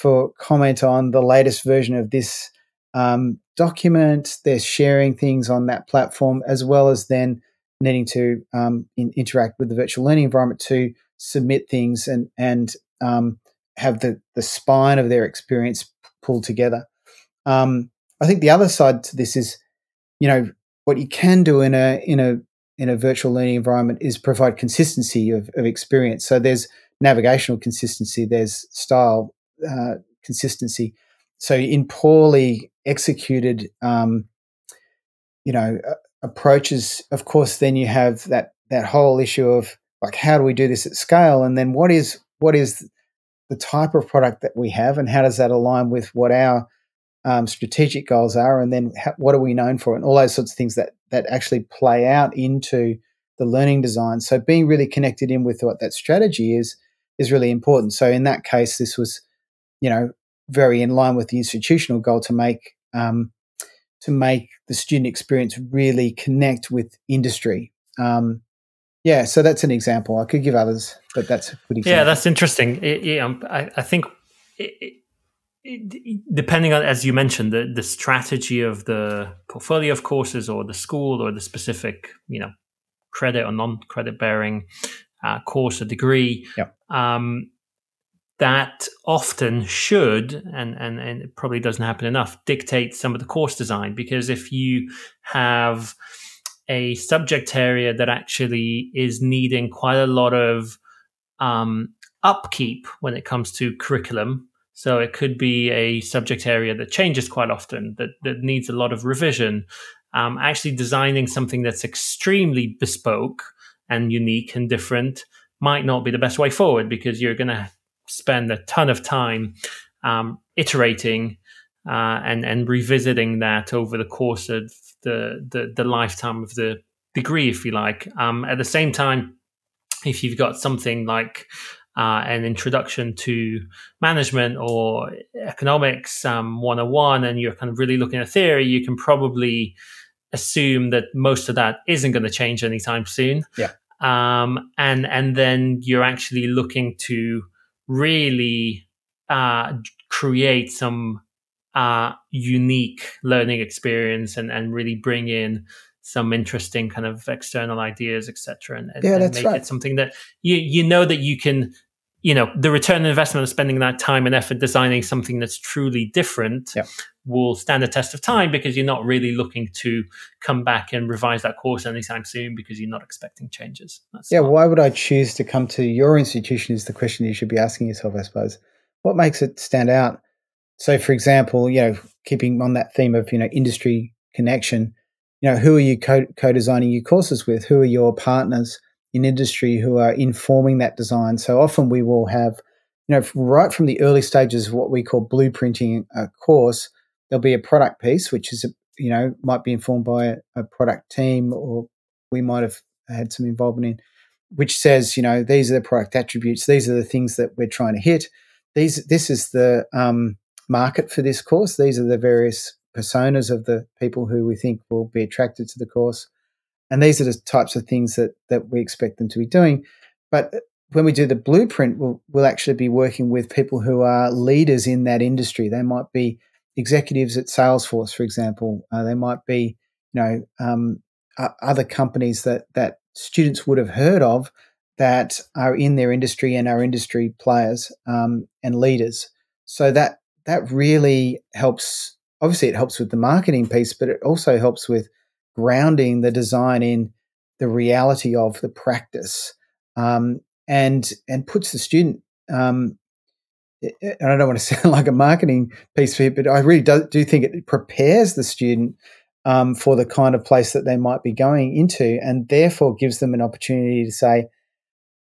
for comment on the latest version of this um, document. They're sharing things on that platform as well as then needing to um, in, interact with the virtual learning environment to submit things and and um, have the the spine of their experience pulled together. Um, I think the other side to this is, you know, what you can do in a in a in a virtual learning environment is provide consistency of, of experience. So there's navigational consistency, there's style uh, consistency. So in poorly executed, um, you know, approaches, of course, then you have that that whole issue of like how do we do this at scale, and then what is what is the type of product that we have, and how does that align with what our um, strategic goals are, and then ha- what are we known for, and all those sorts of things that that actually play out into the learning design. So being really connected in with what that strategy is is really important. So in that case, this was, you know, very in line with the institutional goal to make um, to make the student experience really connect with industry. Um, yeah, so that's an example. I could give others, but that's a good example. Yeah, that's interesting. It, yeah, um, I, I think it, depending on as you mentioned the the strategy of the portfolio of courses or the school or the specific you know credit or non credit bearing uh, course or degree yep. um, that often should and, and and it probably doesn't happen enough dictate some of the course design because if you have a subject area that actually is needing quite a lot of um, upkeep when it comes to curriculum So it could be a subject area that changes quite often, that, that needs a lot of revision. Um, actually, designing something that's extremely bespoke and unique and different might not be the best way forward because you're going to spend a ton of time um, iterating uh, and and revisiting that over the course of the the, the lifetime of the degree, if you like. Um, at the same time, if you've got something like uh, an introduction to management or economics um, 101 and you're kind of really looking at theory, you can probably assume that most of that isn't going to change anytime soon. Yeah. Um, and and then you're actually looking to really uh, create some uh, unique learning experience and, and really bring in some interesting kind of external ideas, etc. And, yeah, and that's make right. it something that you you know that you can, you know, the return on investment of spending that time and effort designing something that's truly different yeah. will stand the test of time because you're not really looking to come back and revise that course anytime soon because you're not expecting changes. That's yeah, why would I choose to come to your institution is the question you should be asking yourself, I suppose. What makes it stand out? So, for example, you know, keeping on that theme of you know industry connection, you know, who are you co- co-designing your courses with? Who are your partners in industry who are informing that design? So often we will have, you know, right from the early stages of what we call blueprinting a course, there'll be a product piece, which is, a, you know, might be informed by a, product team, or we might have had some involvement in, which says, you know, these are the product attributes, these are the things that we're trying to hit. These, this is the um, market for this course. These are the various personas of the people who we think will be attracted to the course. And these are the types of things that, that we expect them to be doing. But when we do the blueprint, we'll, we'll actually be working with people who are leaders in that industry. They might be executives at Salesforce, for example. Uh, they might be, you know, um, other companies that that students would have heard of that are in their industry and are industry players um, and leaders. So that that really helps. Obviously, it helps with the marketing piece, but it also helps with grounding the design in the reality of the practice, um, and and puts the student. Um, and I don't want to sound like a marketing piece for it, but I really do, do think it prepares the student um, for the kind of place that they might be going into, and therefore gives them an opportunity to say,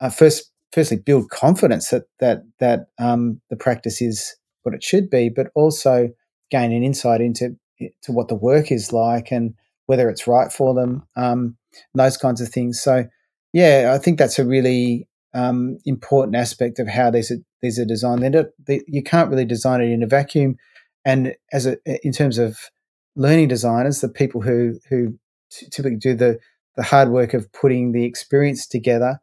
uh, first, firstly, build confidence that that that um, the practice is what it should be, but also gain an insight into to what the work is like and whether it's right for them, um, those kinds of things. So, yeah, I think that's a really um, important aspect of how these are, these are designed. Not, they, you can't really design it in a vacuum. And as a, in terms of learning designers, the people who who typically do the the hard work of putting the experience together,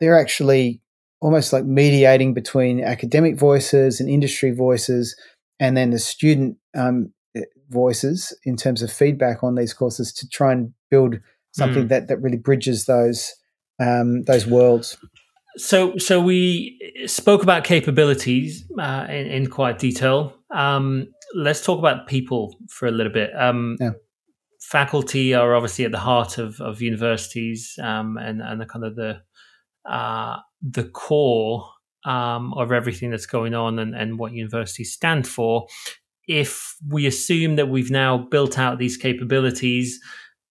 they're actually almost like mediating between academic voices and industry voices, and then the student um, voices in terms of feedback on these courses to try and build something mm. that that really bridges those um, those worlds. So, so we spoke about capabilities uh, in, in, quite detail. Um, let's talk about people for a little bit. Um, yeah. Faculty are obviously at the heart of, of universities um, and, and the kind of the uh, the core um, of everything that's going on and, and what universities stand for. If we assume that we've now built out these capabilities,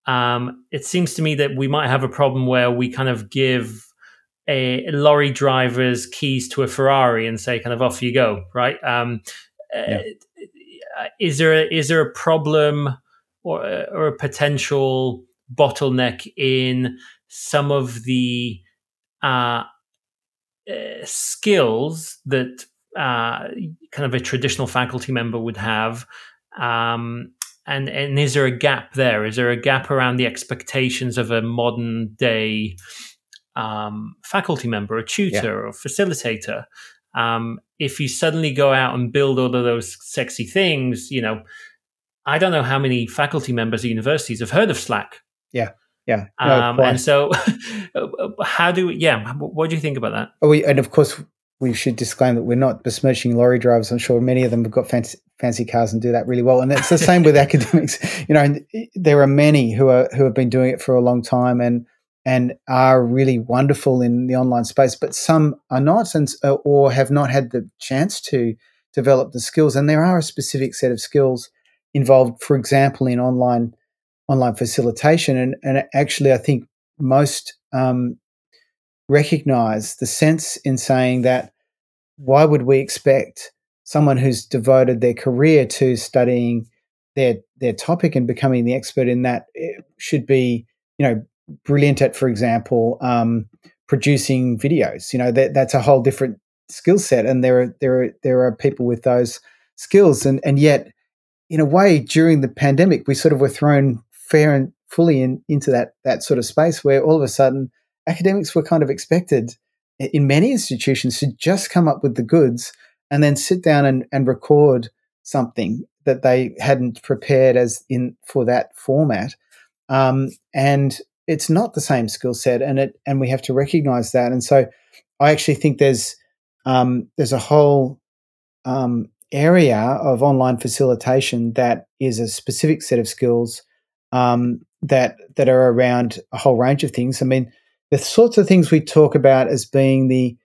um, it seems to me that we might have a problem where we kind of give a lorry driver's keys to a Ferrari and say, kind of off you go, right? Um, yeah. uh, is there a, is there a problem or, or a potential bottleneck in some of the uh, uh, skills that uh, kind of a traditional faculty member would have. Um, and, and is there a gap there? Is there a gap around the expectations of a modern day um, faculty member, a tutor, yeah. or facilitator? Um, if you suddenly go out and build all of those sexy things, you know, I don't know how many faculty members at universities have heard of Slack. Yeah. Yeah. No, um, and so, how do we, yeah, what do you think about that? Oh, and of course, we should disclaim that we're not besmirching lorry drivers. I'm sure many of them have got fancy, fancy cars and do that really well. And it's the same with academics. You know, there are many who are who have been doing it for a long time and and are really wonderful in the online space, but some are not, and or have not had the chance to develop the skills. And there are a specific set of skills involved, for example, in online online facilitation. And, and actually, I think most um, recognize the sense in saying that why would we expect someone who's devoted their career to studying their their topic and becoming the expert in that should be you know brilliant at for example um, producing videos you know that that's a whole different skill set and there are there are there are people with those skills. And and yet in a way during the pandemic we sort of were thrown fair and fully in, into that that sort of space where all of a sudden academics were kind of expected in many institutions to just come up with the goods and then sit down and, and record something that they hadn't prepared as in for that format um, and it's not the same skill set and it and we have to recognize that and so i actually think there's um, there's a whole um, area of online facilitation that is a specific set of skills um, that that are around a whole range of things. I mean, the sorts of things we talk about as being the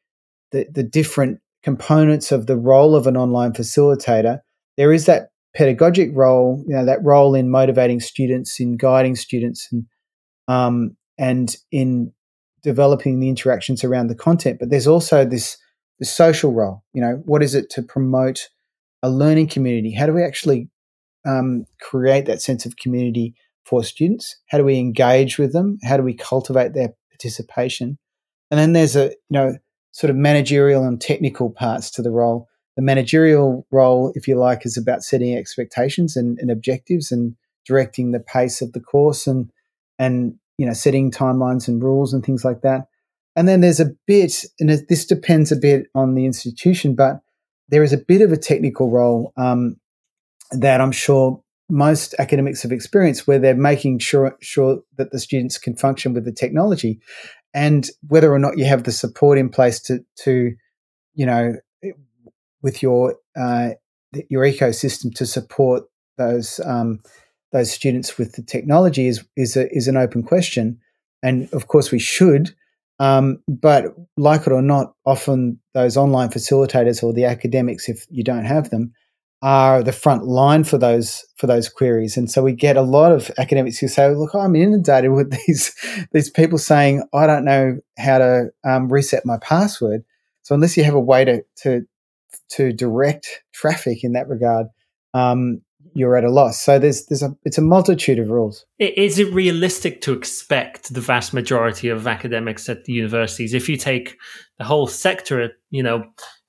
the, the different components of the role of an online facilitator. There is that pedagogic role, you know, that role in motivating students, in guiding students, and um, and in developing the interactions around the content. But there's also this the social role. You know, what is it to promote a learning community? How do we actually um, create that sense of community for students? How do we engage with them? How do we cultivate their participation? And then there's a you know sort of managerial and technical parts to the role. The managerial role, if you like, is about setting expectations and, and objectives and directing the pace of the course and and you know setting timelines and rules and things like that. And then there's a bit, and this depends a bit on the institution, but there is a bit of a technical role um, that I'm sure most academics have experienced where they're making sure, sure that the students can function with the technology and whether or not you have the support in place to, to you know, with your, uh, your ecosystem to support those, um, those students with the technology is, is, a, is an open question. And of course we should, um, but like it or not, often those online facilitators or the academics, if you don't have them, are the front line for those for those queries. And so we get a lot of academics who say, "Look, I'm inundated with these these people saying I don't know how to um, reset my password." So unless you have a way to to to direct traffic in that regard, um, you're at a loss. So there's there's a it's a multitude of rules. Is it realistic to expect the vast majority of academics at the universities, if you take the whole sector, you know,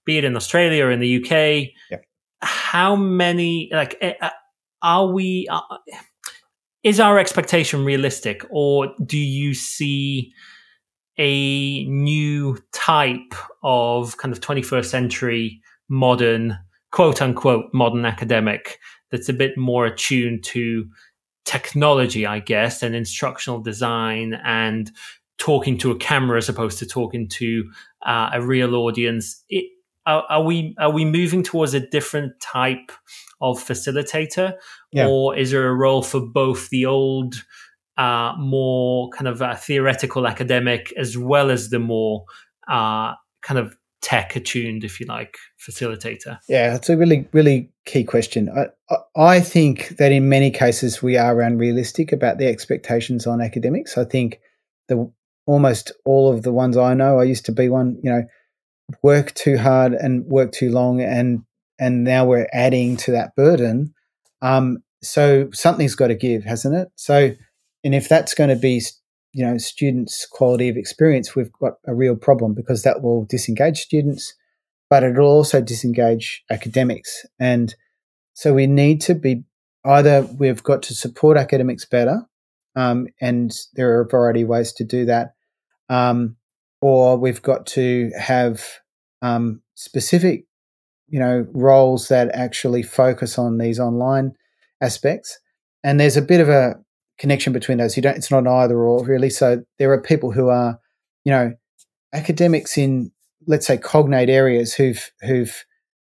be it in Australia or in the UK, yeah how many like eh, uh, are we uh, is our expectation realistic? Or do you see a new type of kind of 21st century modern quote unquote modern academic that's a bit more attuned to technology i guess and instructional design and talking to a camera as opposed to talking to uh, a real audience? It, are, are, we are we moving towards a different type of facilitator, yeah. or is there a role for both the old, uh, more kind of uh, theoretical academic as well as the more uh, kind of tech attuned, if you like, facilitator? Yeah, it's a really really key question. I I think that in many cases we are unrealistic about the expectations on academics. I think the almost all of the ones I know, I used to be one, you know work too hard and work too long and and now we're adding to that burden um, so something's got to give hasn't it? So and if that's going to be you know students quality of experience we've got a real problem because that will disengage students but it'll also disengage academics. And so we need to be either we've got to support academics better um, and there are a variety of ways to do that um, or we've got to have um, specific, you know, roles that actually focus on these online aspects. And there's a bit of a connection between those. You don't. It's not either or really. So there are people who are, you know, academics in let's say cognate areas who've who've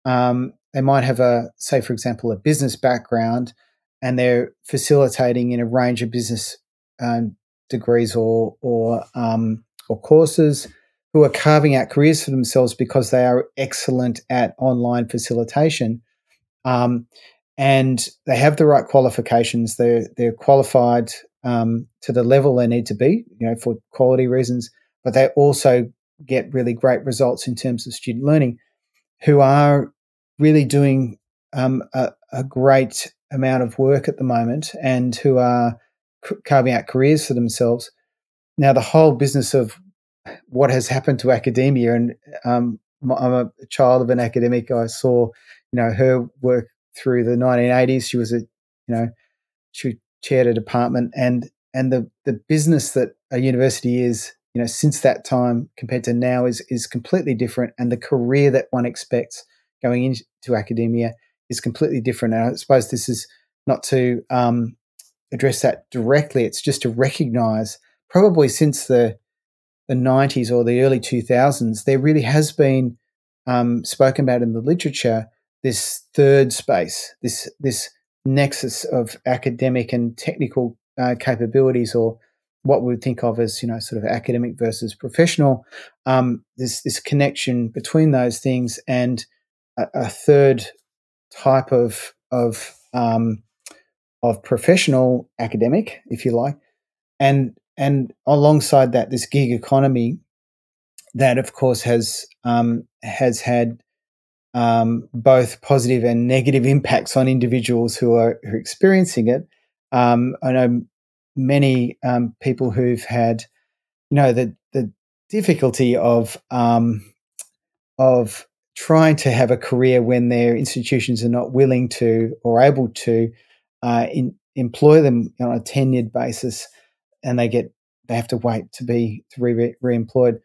um, they might have a say for example a business background and they're facilitating in a range of business um, degrees or or um, or courses who are carving out careers for themselves because they are excellent at online facilitation. Um, and they have the right qualifications. They're they're qualified um, to the level they need to be, you know, for quality reasons. But they also get really great results in terms of student learning, who are really doing um, a, a, great amount of work at the moment, and who are carving out careers for themselves. Now, the whole business of what has happened to academia, and um, I'm a child of an academic. I saw, you know, her work through the 1980s. She was a, you know, she chaired a department, and and the the business that a university is, you know, since that time compared to now is is completely different, and the career that one expects going into academia is completely different. And I suppose this is not to um, address that directly; it's just to recognise probably since the the 90s or the early 2000s, there really has been um, spoken about in the literature this third space, this this nexus of academic and technical uh, capabilities, or what we would think of as you know sort of academic versus professional. Um, this this connection between those things and a, a third type of of um, of professional academic, if you like, and and alongside that, this gig economy that, of course, has um, has had um, both positive and negative impacts on individuals who are, who are experiencing it. Um, I know many um, people who've had, you know, the the difficulty of um, of trying to have a career when their institutions are not willing to or able to uh, in, employ them on a tenured basis, and they get they have to wait to be to be re-employed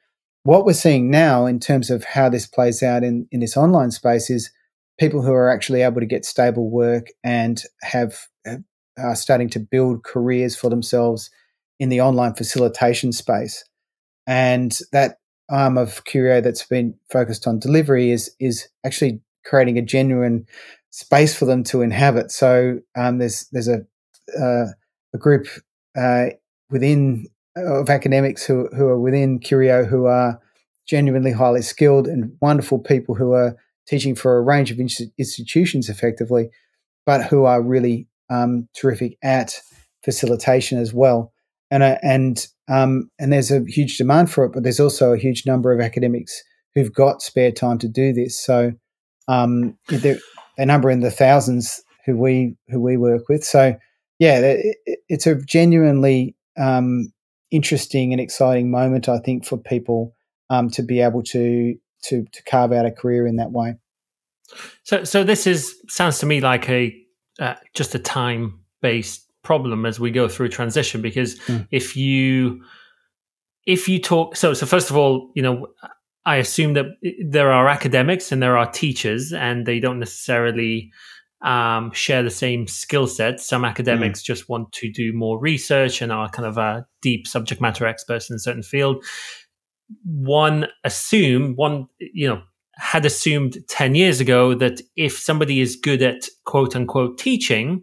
what we're seeing now in terms of how this plays out in, in this online space is people who are actually able to get stable work and have, have are starting to build careers for themselves in the online facilitation space. And that arm of Curio that's been focused on delivery is is actually creating a genuine space for them to inhabit. So um, there's there's a uh, a group uh, within of academics who, who are within Curio who are genuinely highly skilled and wonderful people who are teaching for a range of institutions effectively, but who are really um, terrific at facilitation as well. And uh, and um, and there's a huge demand for it, but there's also a huge number of academics who've got spare time to do this. So um, there, a number in the thousands who we who we work with. So yeah, it, it's a genuinely um, interesting and exciting moment, I think, for people um, to be able to to to carve out a career in that way. So, so this is sounds to me like a uh, just a time based problem as we go through transition because mm. if you if you talk so so first of all you know i assume that there are academics and there are teachers and they don't necessarily um, share the same skill sets. Some academics mm. just want to do more research and are kind of a deep subject matter experts in a certain field. One assume one you know had assumed 10 years ago that if somebody is good at quote unquote teaching,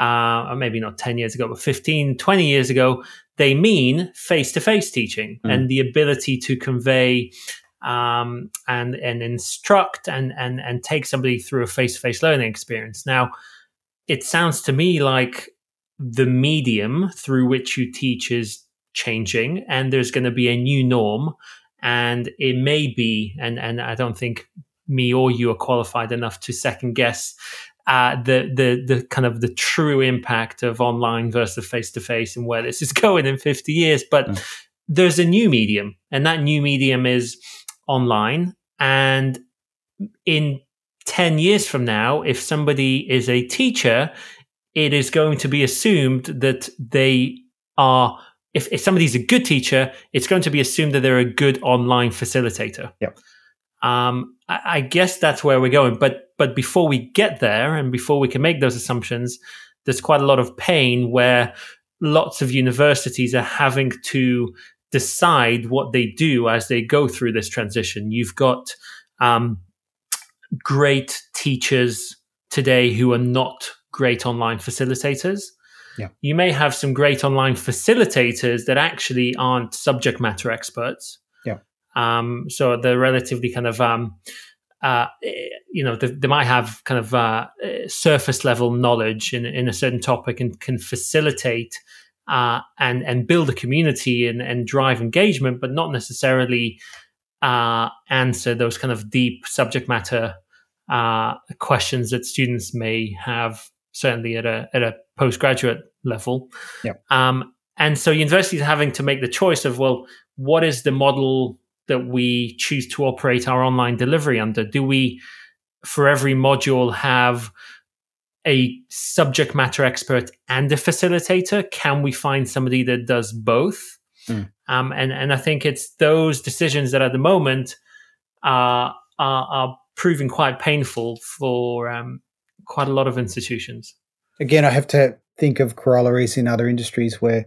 uh, or maybe not 10 years ago, but 15, 20 years ago, they mean face to face teaching mm. and the ability to convey um, and and instruct and and and take somebody through a face to face learning experience. Now, it sounds to me like the medium through which you teach is changing, and there's going to be a new norm, and it may be, and and I don't think me or you are qualified enough to second guess uh, the the the kind of the true impact of online versus face to face and where this is going in 50 years. But mm. there's a new medium, and that new medium is online. And in 10 years from now, if somebody is a teacher, it is going to be assumed that they are, if, if somebody's a good teacher, it's going to be assumed that they're a good online facilitator. Yep. Um, I, I guess that's where we're going. But but before we get there and before we can make those assumptions, there's quite a lot of pain where lots of universities are having to decide what they do as they go through this transition. You've got um, great teachers today who are not great online facilitators. Yeah. You may have some great online facilitators that actually aren't subject matter experts. Yeah. Um, so they're relatively kind of um, uh, you know, they, they, might have kind of uh, surface level knowledge in, in a certain topic and can facilitate uh, and and build a community and, and drive engagement, but not necessarily uh, answer those kind of deep subject matter uh, questions that students may have, certainly at a at a postgraduate level. Yep. Um, and so universities are having to make the choice of well, what is the model that we choose to operate our online delivery under? Do we, for every module, have a subject matter expert and a facilitator? Can we find somebody that does both? Mm. Um, and and I think it's those decisions that at the moment are are, are proving quite painful for um, quite a lot of institutions. Again, I have to think of corollaries in other industries where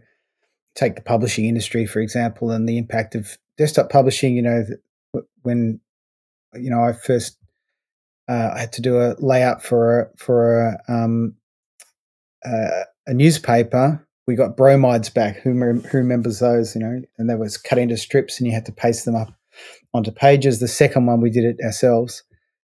take the publishing industry for example and the impact of desktop publishing, you know, when you know I first uh, I had to do a layout for a, for a, um, uh, a newspaper. We got bromides back. Who, who remembers those? You know, and that was cut into strips, and you had to paste them up onto pages. The second one we did it ourselves,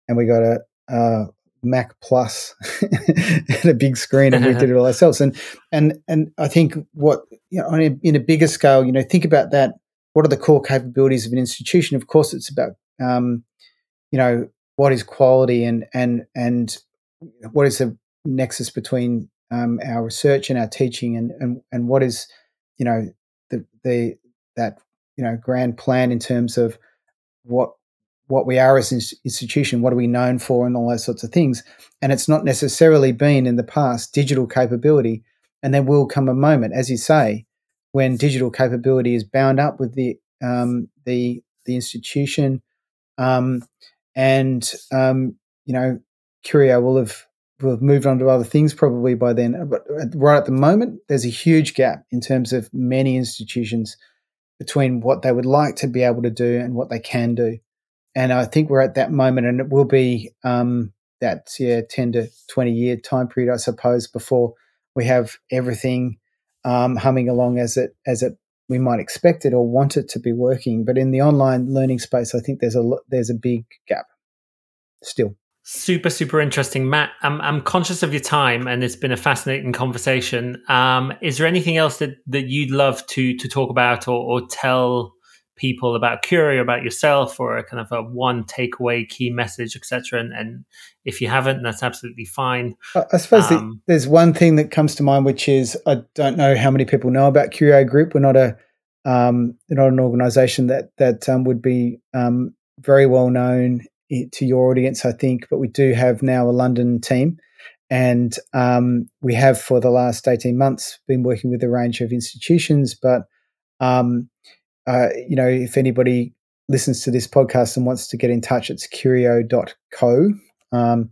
and we got a, a Mac Plus and a big screen, and we did it all ourselves. And and and I think what you know, on a, in a bigger scale, you know, think about that what are the core capabilities of an institution? Of course, it's about um, you know what is quality and and and what is the nexus between um, our research and our teaching, and and and what is you know the the that you know grand plan in terms of what what we are as an institution, what are we known for, and all those sorts of things. And it's not necessarily been in the past digital capability. And there will come a moment, as you say, when digital capability is bound up with the um, the the institution, um, and um, you know, Curio will have will have moved on to other things probably by then. But right at the moment, there's a huge gap in terms of many institutions between what they would like to be able to do and what they can do. And I think we're at that moment, and it will be um, that yeah, ten to twenty year time period, I suppose, before we have everything um, humming along as it as it we might expect it or want it to be working. But in the online learning space, I think there's a there's a big gap still. Super, super interesting, Matt. I'm I'm conscious of your time, and it's been a fascinating conversation. Um, is there anything else that, that you'd love to to talk about or, or tell people about Curio, about yourself, or a kind of a one takeaway key message, etc. And, and if you haven't, that's absolutely fine. I suppose um, there's one thing that comes to mind, which is I don't know how many people know about Curio Group. We're not a um, not an organisation that that um, would be um, very well known to your audience, I think. But we do have now a London team, and um, we have for the last eighteen months been working with a range of institutions, but um, uh, you know, if anybody listens to this podcast and wants to get in touch, it's curio.co. Um,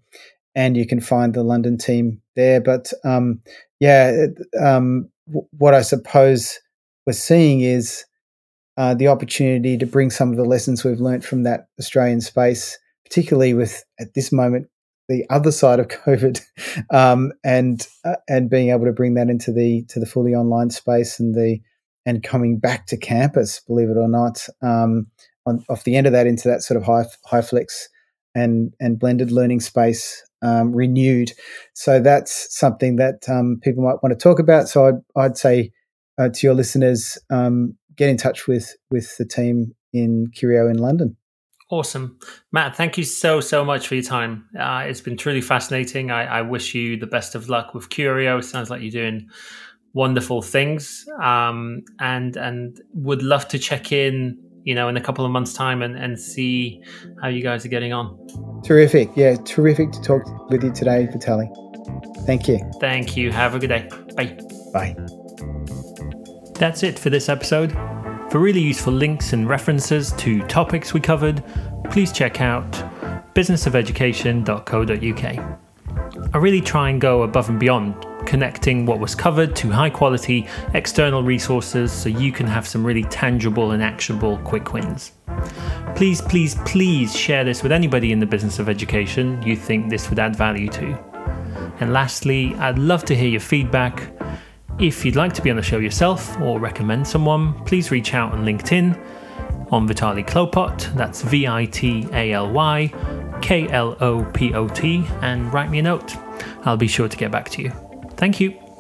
and you can find the London team there. But um, yeah, um, w- what I suppose we're seeing is uh, the opportunity to bring some of the lessons we've learned from that Australian space, particularly with at this moment the other side of COVID, um, and uh, and being able to bring that into the to the fully online space and the and coming back to campus, believe it or not, um, on, off the end of that into that sort of high HyFlex and and blended learning space um, renewed. So that's something that um, people might want to talk about. So I'd, I'd say uh, to your listeners, um, get in touch with with the team in Curio in London. Awesome, Matt. Thank you so so much for your time. Uh, it's been truly fascinating. I, I wish you the best of luck with Curio. Sounds like you're doing wonderful things um, and and would love to check in you know in a couple of months time and, and see how you guys are getting on. Terrific. Yeah terrific to talk with you today Vitaly. Thank you. Thank you. Have a good day. Bye. Bye. That's it for this episode. For really useful links and references to topics we covered please check out businessofeducation.co.uk I really try and go above and beyond connecting what was covered to high quality external resources so you can have some really tangible and actionable quick wins. Please, please, please share this with anybody in the business of education you think this would add value to. And lastly, I'd love to hear your feedback. If you'd like to be on the show yourself or recommend someone, please reach out on LinkedIn on Vitaly Klopot, that's V I T A L Y K L O P O T, and write me a note. I'll be sure to get back to you. Thank you.